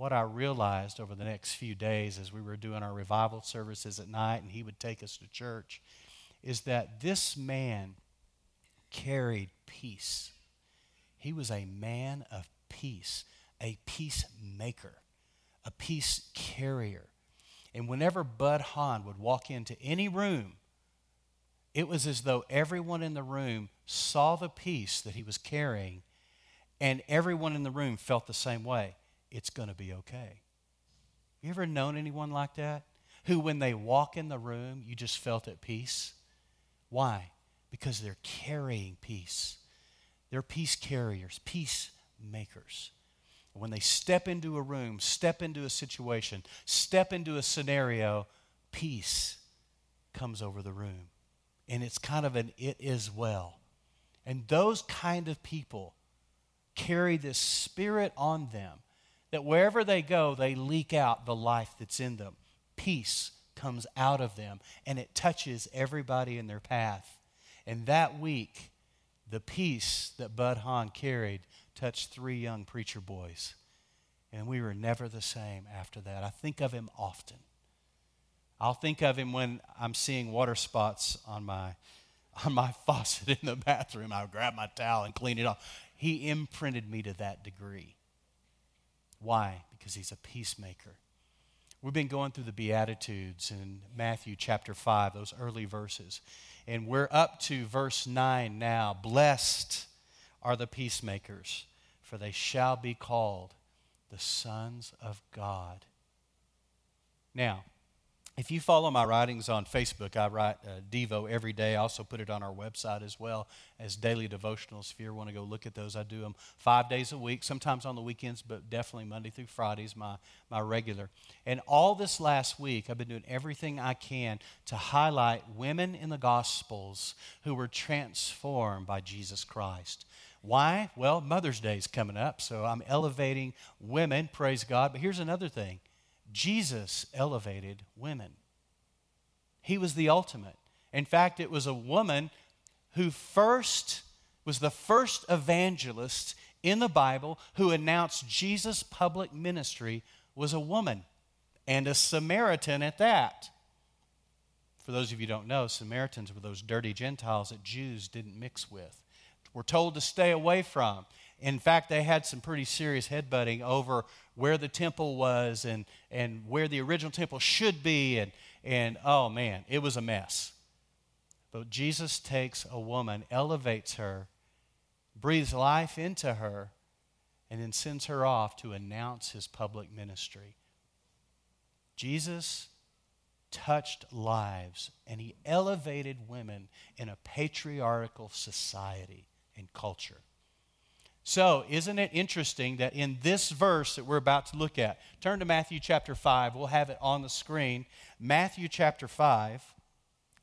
S3: what I realized over the next few days as we were doing our revival services at night and he would take us to church is that this man carried peace. He was a man of peace, a peacemaker, a peace carrier. And whenever Bud Hahn would walk into any room, it was as though everyone in the room saw the peace that he was carrying, and everyone in the room felt the same way it's going to be okay. You ever known anyone like that? Who, when they walk in the room, you just felt at peace? Why? Because they're carrying peace. They're peace carriers, peacemakers. When they step into a room, step into a situation, step into a scenario, peace comes over the room. And it's kind of an it is well. And those kind of people carry this spirit on them that wherever they go, they leak out the life that's in them. Peace comes out of them and it touches everybody in their path. And that week, the peace that Bud Hahn carried touched three young preacher boys. And we were never the same after that. I think of him often. I'll think of him when I'm seeing water spots on my, on my faucet in the bathroom. I'll grab my towel and clean it off. He imprinted me to that degree. Why? Because he's a peacemaker. We've been going through the Beatitudes in Matthew chapter 5, those early verses. And we're up to verse 9 now. Blessed are the peacemakers, for they shall be called the sons of God. Now, if you follow my writings on Facebook, I write uh, Devo every day. I also put it on our website as well as daily devotionals. If you want to go look at those, I do them five days a week, sometimes on the weekends, but definitely Monday through Fridays, my, my regular. And all this last week, I've been doing everything I can to highlight women in the Gospels who were transformed by Jesus Christ. Why? Well, Mother's Day is coming up, so I'm elevating women, praise God. But here's another thing Jesus elevated women. He was the ultimate. In fact, it was a woman who first was the first evangelist in the Bible who announced Jesus' public ministry was a woman and a Samaritan at that. For those of you who don't know, Samaritans were those dirty Gentiles that Jews didn't mix with. We're told to stay away from. In fact, they had some pretty serious headbutting over where the temple was and, and where the original temple should be. And, and oh man, it was a mess. But Jesus takes a woman, elevates her, breathes life into her, and then sends her off to announce his public ministry. Jesus touched lives and he elevated women in a patriarchal society and culture. So, isn't it interesting that in this verse that we're about to look at, turn to Matthew chapter 5, we'll have it on the screen. Matthew chapter 5,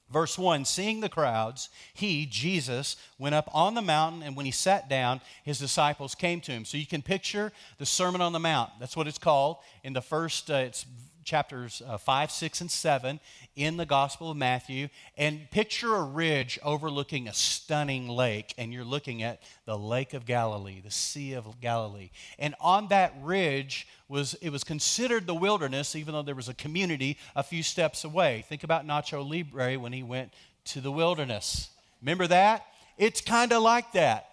S3: verse 1 Seeing the crowds, he, Jesus, went up on the mountain, and when he sat down, his disciples came to him. So, you can picture the Sermon on the Mount. That's what it's called. In the first, uh, it's chapters uh, 5, 6, and 7 in the Gospel of Matthew. And picture a ridge overlooking a stunning lake, and you're looking at the Lake of Galilee, the Sea of Galilee. And on that ridge was it was considered the wilderness, even though there was a community a few steps away. Think about Nacho Libre when he went to the wilderness. Remember that? It's kind of like that.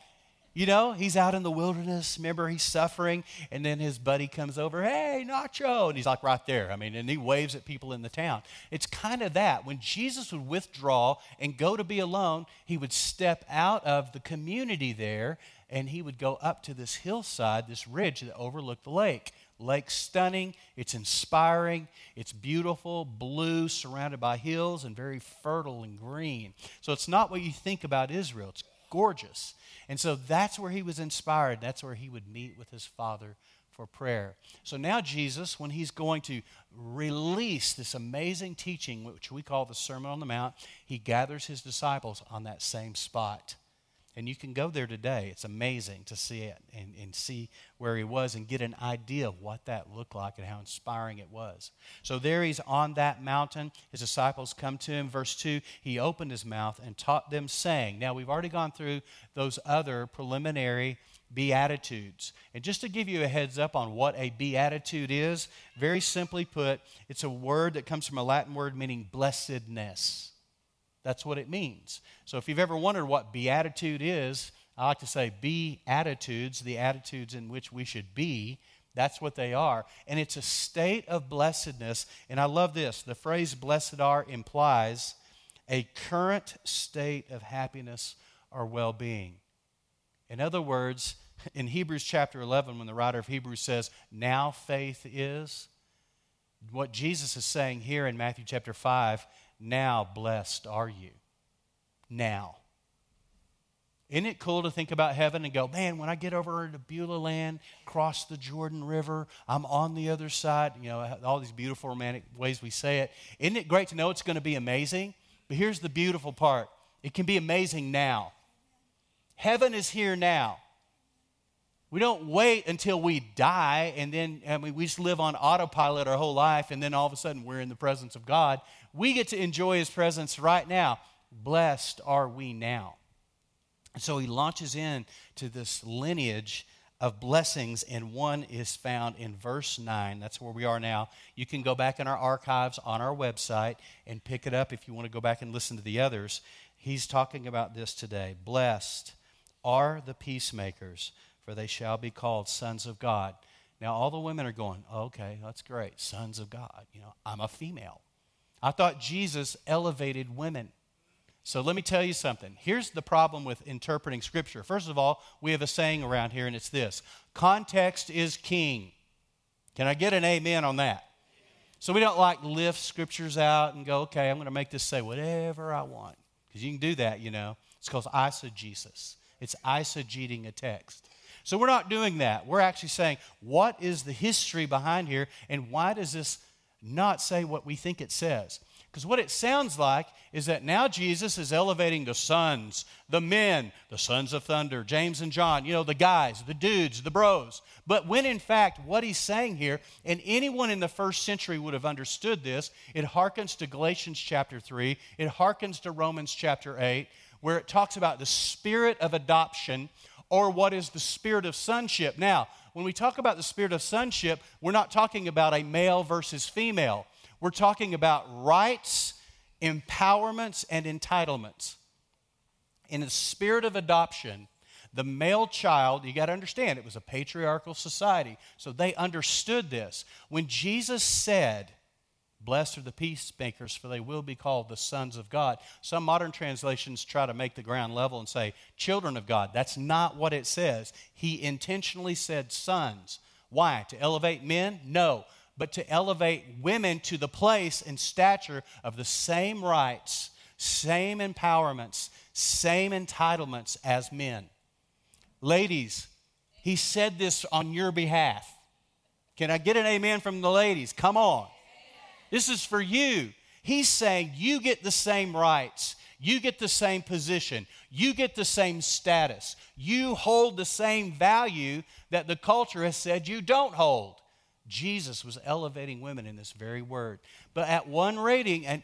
S3: You know, he's out in the wilderness. Remember, he's suffering. And then his buddy comes over, hey, Nacho. And he's like right there. I mean, and he waves at people in the town. It's kind of that. When Jesus would withdraw and go to be alone, he would step out of the community there and he would go up to this hillside, this ridge that overlooked the lake. Lake stunning, it's inspiring, it's beautiful, blue, surrounded by hills, and very fertile and green. So it's not what you think about Israel, it's gorgeous. And so that's where he was inspired. That's where he would meet with his father for prayer. So now, Jesus, when he's going to release this amazing teaching, which we call the Sermon on the Mount, he gathers his disciples on that same spot. And you can go there today. It's amazing to see it and, and see where he was and get an idea of what that looked like and how inspiring it was. So there he's on that mountain. His disciples come to him. Verse 2 He opened his mouth and taught them, saying, Now we've already gone through those other preliminary beatitudes. And just to give you a heads up on what a beatitude is, very simply put, it's a word that comes from a Latin word meaning blessedness. That's what it means. So if you've ever wondered what beatitude is, I like to say be attitudes, the attitudes in which we should be. That's what they are. And it's a state of blessedness. And I love this the phrase blessed are implies a current state of happiness or well being. In other words, in Hebrews chapter 11, when the writer of Hebrews says, now faith is, what Jesus is saying here in Matthew chapter 5, now blessed are you. Now. Isn't it cool to think about heaven and go, man, when I get over to Beulah land, cross the Jordan River, I'm on the other side? You know, all these beautiful romantic ways we say it. Isn't it great to know it's going to be amazing? But here's the beautiful part it can be amazing now. Heaven is here now. We don't wait until we die and then I mean, we just live on autopilot our whole life and then all of a sudden we're in the presence of God. We get to enjoy His presence right now. Blessed are we now. So he launches in to this lineage of blessings, and one is found in verse 9. That's where we are now. You can go back in our archives on our website and pick it up if you want to go back and listen to the others. He's talking about this today. Blessed are the peacemakers, for they shall be called sons of God. Now, all the women are going, okay, that's great. Sons of God. You know, I'm a female. I thought Jesus elevated women. So let me tell you something. Here's the problem with interpreting Scripture. First of all, we have a saying around here, and it's this context is king. Can I get an amen on that? So we don't like lift scriptures out and go, okay, I'm going to make this say whatever I want. Because you can do that, you know. It's called eisegesis. It's eisegeting a text. So we're not doing that. We're actually saying, what is the history behind here, and why does this not say what we think it says? Because what it sounds like is that now Jesus is elevating the sons, the men, the sons of thunder, James and John, you know, the guys, the dudes, the bros. But when in fact, what he's saying here, and anyone in the first century would have understood this, it harkens to Galatians chapter 3, it harkens to Romans chapter 8, where it talks about the spirit of adoption or what is the spirit of sonship. Now, when we talk about the spirit of sonship, we're not talking about a male versus female. We're talking about rights, empowerments, and entitlements. In the spirit of adoption, the male child, you got to understand, it was a patriarchal society. So they understood this. When Jesus said, Blessed are the peacemakers, for they will be called the sons of God. Some modern translations try to make the ground level and say, children of God. That's not what it says. He intentionally said sons. Why? To elevate men? No but to elevate women to the place and stature of the same rights, same empowerments, same entitlements as men. Ladies, he said this on your behalf. Can I get an amen from the ladies? Come on. This is for you. He's saying you get the same rights. You get the same position. You get the same status. You hold the same value that the culture has said you don't hold. Jesus was elevating women in this very word. But at one rating, and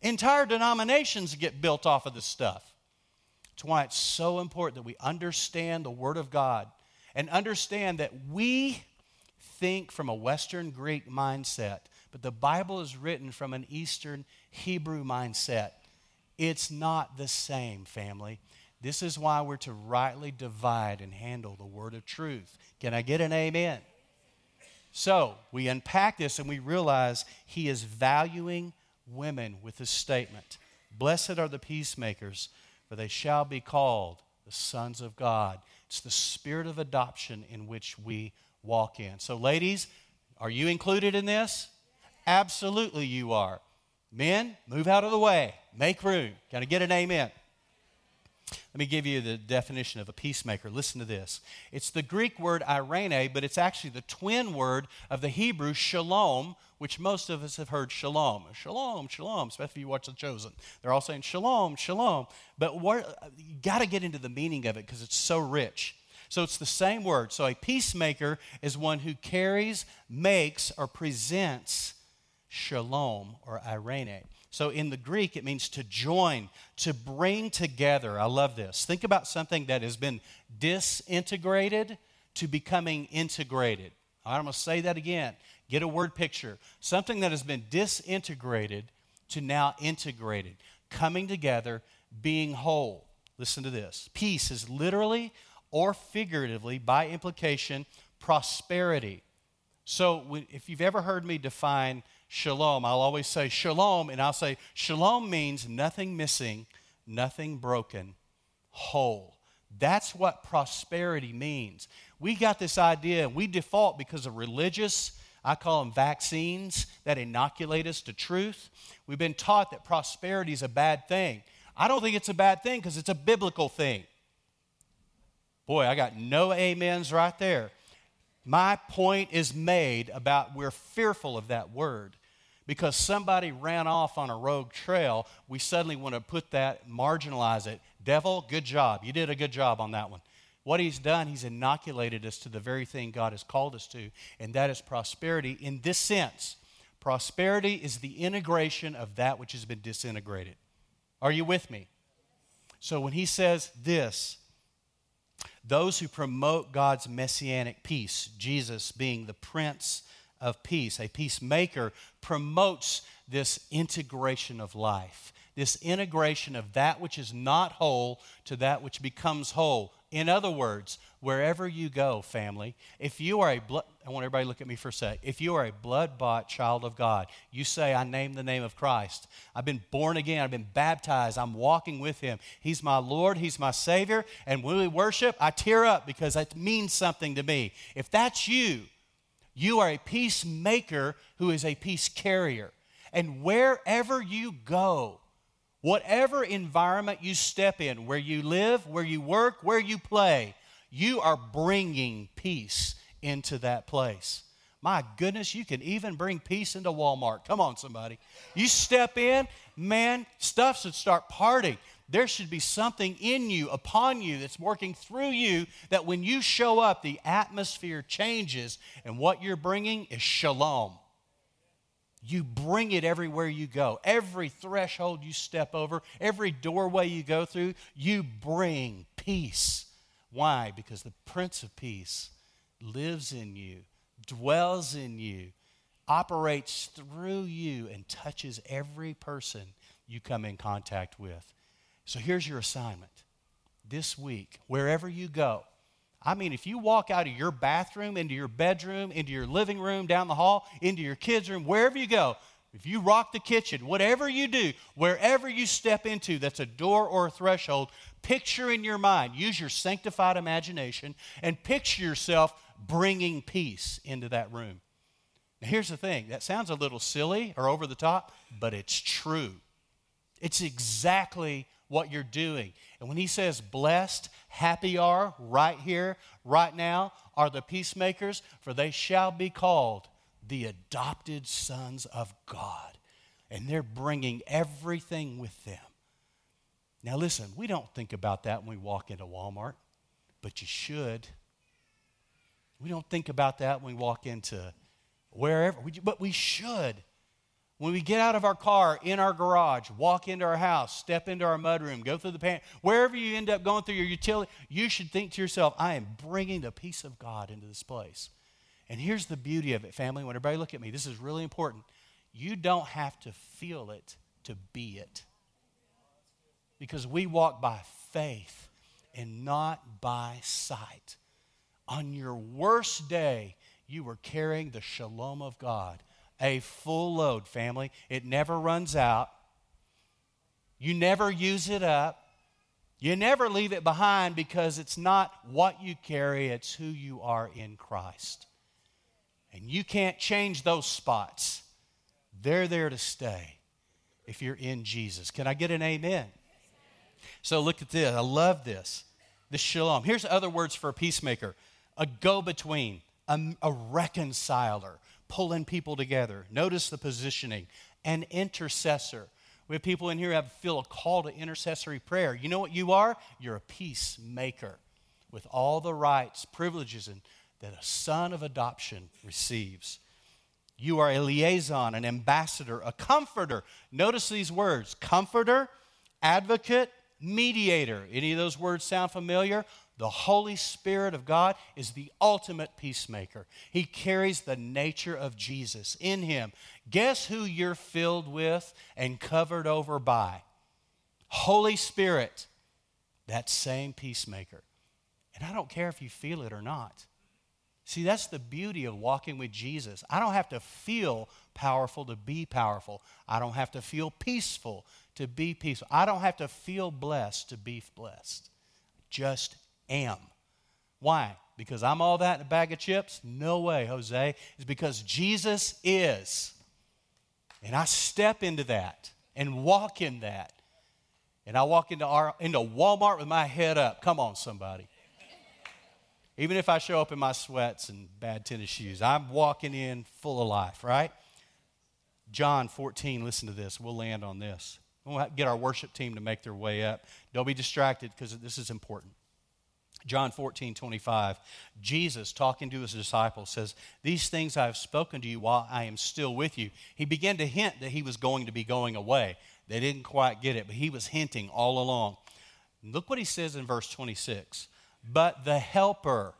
S3: entire denominations get built off of this stuff. That's why it's so important that we understand the Word of God and understand that we think from a Western Greek mindset, but the Bible is written from an Eastern Hebrew mindset. It's not the same, family. This is why we're to rightly divide and handle the word of truth. Can I get an amen? So we unpack this and we realize he is valuing women with this statement Blessed are the peacemakers, for they shall be called the sons of God. It's the spirit of adoption in which we walk in. So, ladies, are you included in this? Absolutely, you are. Men, move out of the way, make room. Got to get an amen. Let me give you the definition of a peacemaker. Listen to this. It's the Greek word irene, but it's actually the twin word of the Hebrew shalom, which most of us have heard shalom. Shalom, shalom, especially if you watch The Chosen. They're all saying shalom, shalom. But what, you got to get into the meaning of it because it's so rich. So it's the same word. So a peacemaker is one who carries, makes, or presents shalom or irene. So in the Greek, it means to join, to bring together. I love this. Think about something that has been disintegrated to becoming integrated. I'm going to say that again. Get a word picture. Something that has been disintegrated to now integrated, coming together, being whole. Listen to this. Peace is literally or figuratively, by implication, prosperity. So, if you've ever heard me define shalom. I'll always say shalom, and I'll say shalom means nothing missing, nothing broken, whole. That's what prosperity means. We got this idea, and we default because of religious, I call them vaccines that inoculate us to truth. We've been taught that prosperity is a bad thing. I don't think it's a bad thing because it's a biblical thing. Boy, I got no amens right there. My point is made about we're fearful of that word. Because somebody ran off on a rogue trail, we suddenly want to put that, marginalize it. Devil, good job. You did a good job on that one. What he's done, he's inoculated us to the very thing God has called us to, and that is prosperity in this sense. Prosperity is the integration of that which has been disintegrated. Are you with me? So when he says this, those who promote God's messianic peace, Jesus being the Prince of Peace, a peacemaker, promotes this integration of life, this integration of that which is not whole to that which becomes whole. In other words, wherever you go, family, if you are a blood, I want everybody to look at me for a sec. If you are a blood bought child of God, you say, I name the name of Christ. I've been born again. I've been baptized. I'm walking with Him. He's my Lord. He's my Savior. And when we worship, I tear up because that means something to me. If that's you, you are a peacemaker who is a peace carrier. And wherever you go, whatever environment you step in, where you live, where you work, where you play, you are bringing peace into that place. My goodness, you can even bring peace into Walmart. Come on, somebody. You step in, man, stuff should start partying. There should be something in you, upon you, that's working through you that when you show up, the atmosphere changes, and what you're bringing is shalom. You bring it everywhere you go. Every threshold you step over, every doorway you go through, you bring peace. Why? Because the Prince of Peace lives in you, dwells in you, operates through you, and touches every person you come in contact with. So here's your assignment this week, wherever you go. I mean, if you walk out of your bathroom, into your bedroom, into your living room, down the hall, into your kids' room, wherever you go, if you rock the kitchen, whatever you do, wherever you step into that's a door or a threshold, picture in your mind, use your sanctified imagination, and picture yourself bringing peace into that room. Now, here's the thing that sounds a little silly or over the top, but it's true. It's exactly what you're doing. And when he says blessed, happy are right here, right now, are the peacemakers, for they shall be called the adopted sons of God. And they're bringing everything with them. Now, listen, we don't think about that when we walk into Walmart, but you should. We don't think about that when we walk into wherever, but we should. When we get out of our car, in our garage, walk into our house, step into our mudroom, go through the pan, wherever you end up going through your utility, you should think to yourself, I am bringing the peace of God into this place. And here's the beauty of it, family. When everybody look at me, this is really important. You don't have to feel it to be it. Because we walk by faith and not by sight. On your worst day, you were carrying the shalom of God a full load, family. It never runs out. You never use it up. You never leave it behind because it's not what you carry, it's who you are in Christ. And you can't change those spots. They're there to stay if you're in Jesus. Can I get an amen? So look at this. I love this. The shalom. Here's other words for a peacemaker a go between, a, a reconciler, pulling people together. Notice the positioning. An intercessor. We have people in here have feel a call to intercessory prayer. You know what you are? You're a peacemaker with all the rights, privileges, and that a son of adoption receives. You are a liaison, an ambassador, a comforter. Notice these words comforter, advocate, mediator. Any of those words sound familiar? The Holy Spirit of God is the ultimate peacemaker. He carries the nature of Jesus in him. Guess who you're filled with and covered over by? Holy Spirit, that same peacemaker. And I don't care if you feel it or not. See, that's the beauty of walking with Jesus. I don't have to feel powerful to be powerful. I don't have to feel peaceful to be peaceful. I don't have to feel blessed to be blessed. Just am. Why? Because I'm all that in a bag of chips? No way, Jose. It's because Jesus is. And I step into that and walk in that. And I walk into, our, into Walmart with my head up. Come on, somebody. Even if I show up in my sweats and bad tennis shoes, I'm walking in full of life, right? John 14, listen to this. We'll land on this. We'll get our worship team to make their way up. Don't be distracted because this is important. John 14, 25, Jesus, talking to his disciples, says, These things I have spoken to you while I am still with you. He began to hint that he was going to be going away. They didn't quite get it, but he was hinting all along. Look what he says in verse 26. But the Helper,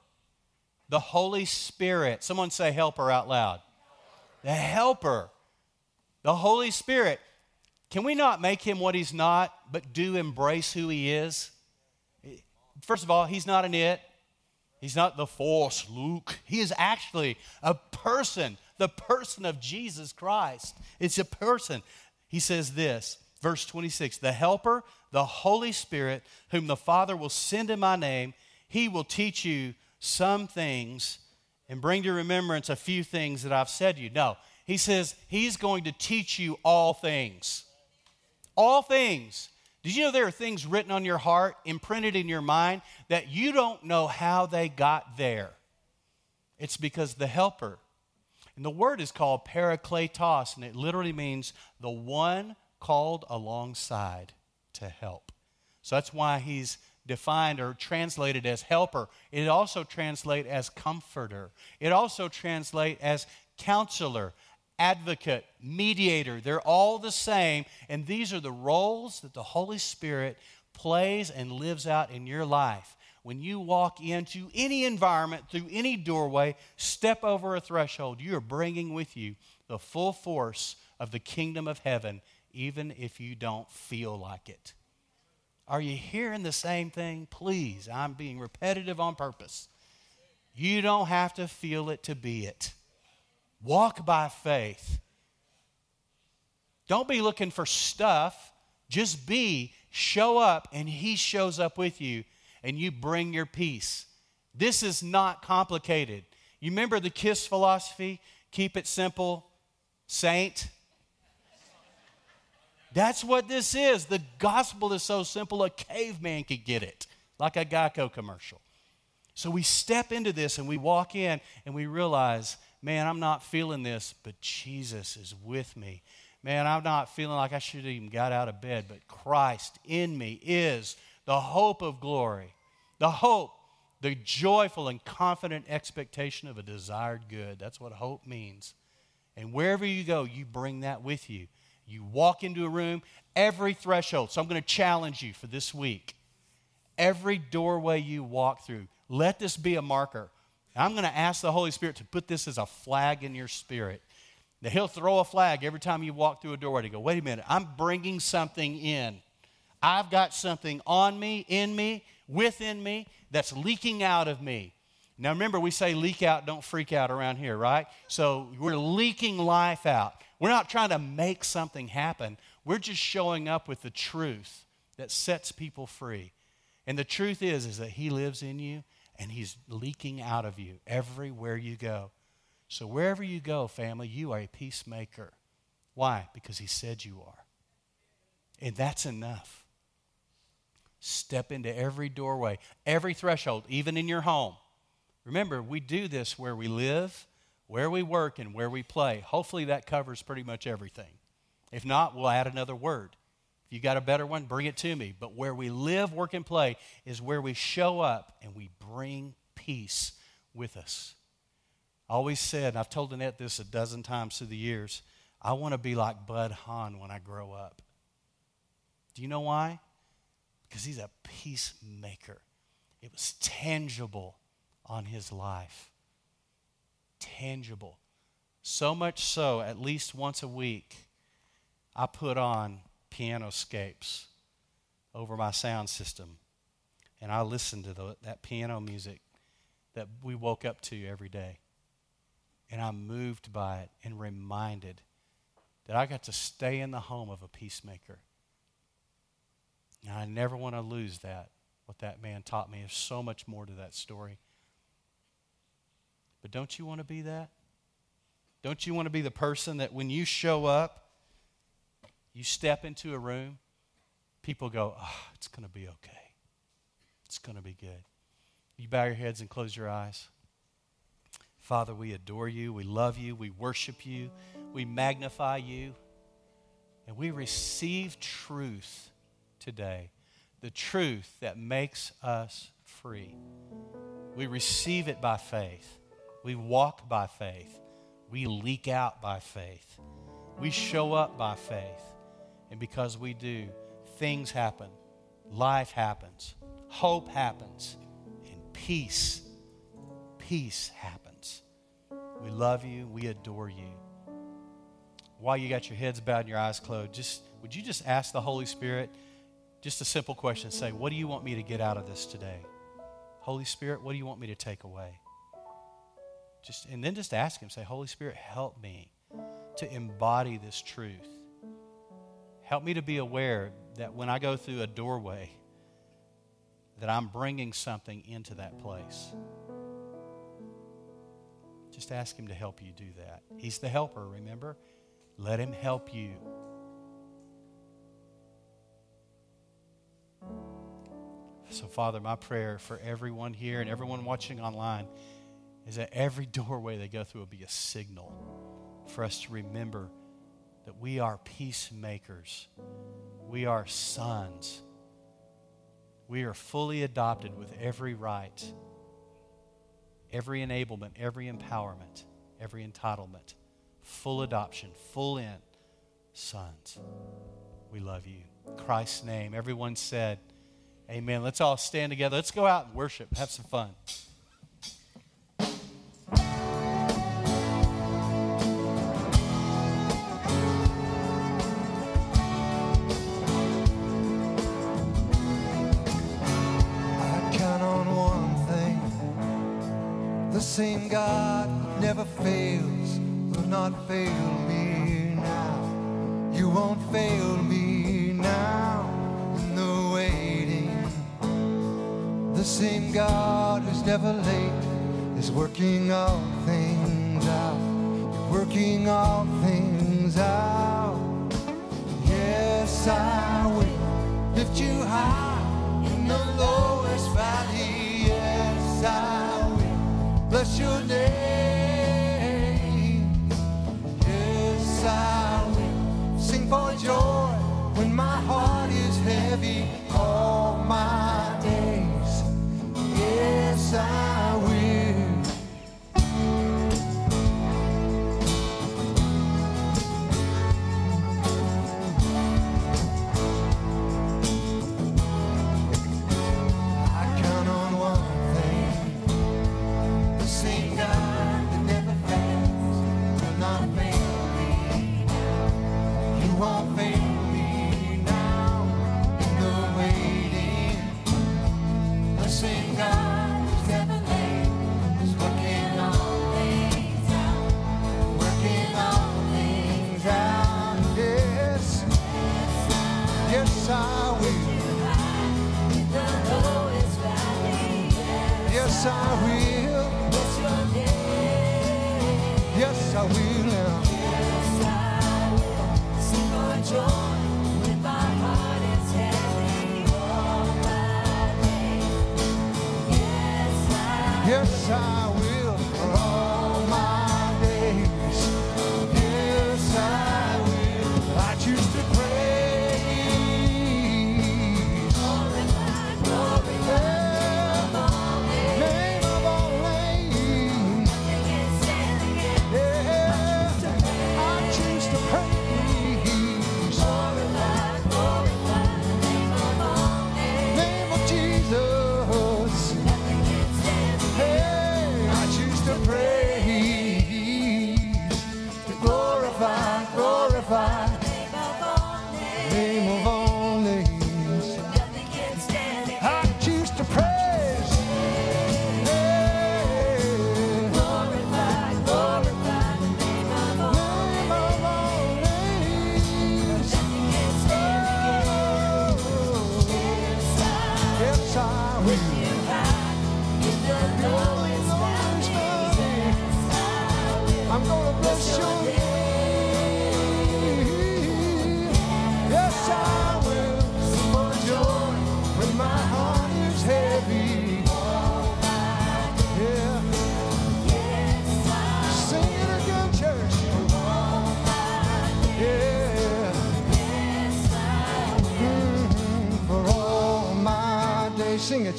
S3: the Holy Spirit, someone say Helper out loud. The Helper, the Holy Spirit. Can we not make him what he's not, but do embrace who he is? First of all, he's not an it. He's not the force, Luke. He is actually a person, the person of Jesus Christ. It's a person. He says this, verse 26 The Helper, the Holy Spirit, whom the Father will send in my name, he will teach you some things and bring to remembrance a few things that I've said to you. No, he says he's going to teach you all things. All things. Did you know there are things written on your heart, imprinted in your mind, that you don't know how they got there? It's because the helper. And the word is called parakletos, and it literally means the one called alongside to help. So that's why he's defined or translated as helper. It also translates as comforter. It also translates as counselor, advocate, mediator. They're all the same, and these are the roles that the Holy Spirit plays and lives out in your life. When you walk into any environment, through any doorway, step over a threshold, you are bringing with you the full force of the kingdom of heaven, even if you don't feel like it. Are you hearing the same thing? Please, I'm being repetitive on purpose. You don't have to feel it to be it. Walk by faith. Don't be looking for stuff. Just be, show up, and He shows up with you, and you bring your peace. This is not complicated. You remember the KISS philosophy? Keep it simple, saint. That's what this is. The gospel is so simple, a caveman could get it, like a Geico commercial. So we step into this and we walk in and we realize, man, I'm not feeling this, but Jesus is with me. Man, I'm not feeling like I should have even got out of bed, but Christ in me is the hope of glory, the hope, the joyful and confident expectation of a desired good. That's what hope means. And wherever you go, you bring that with you. You walk into a room, every threshold. So I'm going to challenge you for this week. Every doorway you walk through, let this be a marker. I'm going to ask the Holy Spirit to put this as a flag in your spirit. That He'll throw a flag every time you walk through a doorway to go, wait a minute, I'm bringing something in. I've got something on me, in me, within me that's leaking out of me. Now remember, we say leak out, don't freak out around here, right? So we're leaking life out. We're not trying to make something happen. We're just showing up with the truth that sets people free. And the truth is, is that He lives in you and He's leaking out of you everywhere you go. So wherever you go, family, you are a peacemaker. Why? Because He said you are. And that's enough. Step into every doorway, every threshold, even in your home. Remember, we do this where we live, where we work, and where we play. Hopefully, that covers pretty much everything. If not, we'll add another word. If you got a better one, bring it to me. But where we live, work, and play is where we show up and we bring peace with us. I always said, and I've told Annette this a dozen times through the years, I want to be like Bud Hahn when I grow up. Do you know why? Because he's a peacemaker. It was tangible on his life. Tangible. So much so, at least once a week, I put on pianoscapes over my sound system. And I listened to the, that piano music that we woke up to every day. And I'm moved by it and reminded that I got to stay in the home of a peacemaker. And I never want to lose that, what that man taught me. There's so much more to that story. But don't you want to be that? Don't you want to be the person that when you show up, you step into a room, people go, oh, it's going to be okay. It's going to be good. You bow your heads and close your eyes. Father, we adore you. We love you. We worship you. We magnify you. And we receive truth today the truth that makes us free. We receive it by faith. We walk by faith. We leak out by faith. We show up by faith. And because we do, things happen, life happens, hope happens, and peace, peace happens. We love you. We adore you. While you got your heads bowed and your eyes closed, just would you just ask the Holy Spirit just a simple question say, What do you want me to get out of this today? Holy Spirit, what do you want me to take away? Just and then just ask him, say, Holy Spirit, help me to embody this truth. Help me to be aware that when I go through a doorway, that I'm bringing something into that place. Just ask Him to help you do that. He's the helper, remember? Let Him help you. So, Father, my prayer for everyone here and everyone watching online is that every doorway they go through will be a signal for us to remember that we are peacemakers. We are sons. We are fully adopted with every right, every enablement, every empowerment, every entitlement, full adoption, full in sons. We love you. In Christ's name. Everyone said, Amen. Let's all stand together. Let's go out and worship, have some fun.
S1: Same God never fails will not fail me now. You won't fail me now in the waiting. The same God who's never late is working all things out. Working all things out. Yes, I will lift you high in the lowest valley. Bless your name. Yes, I will sing for joy when my heart is heavy all my days. Yes, I I will. Yes, I will.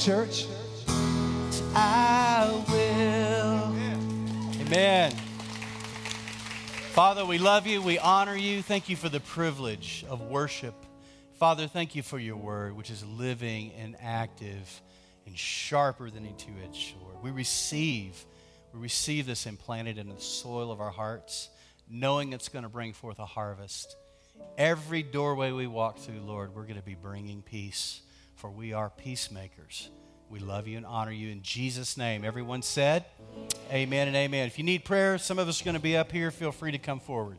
S1: Church.
S3: I will. Amen. Father, we love you. We honor you. Thank you for the privilege of worship. Father, thank you for your word, which is living and active and sharper than a two edged sword. We receive, we receive this implanted in the soil of our hearts, knowing it's going to bring forth a harvest. Every doorway we walk through, Lord, we're going to be bringing peace, for we are peacemakers. We love you and honor you in Jesus' name. Everyone said, Amen and amen. If you need prayer, some of us are going to be up here. Feel free to come forward.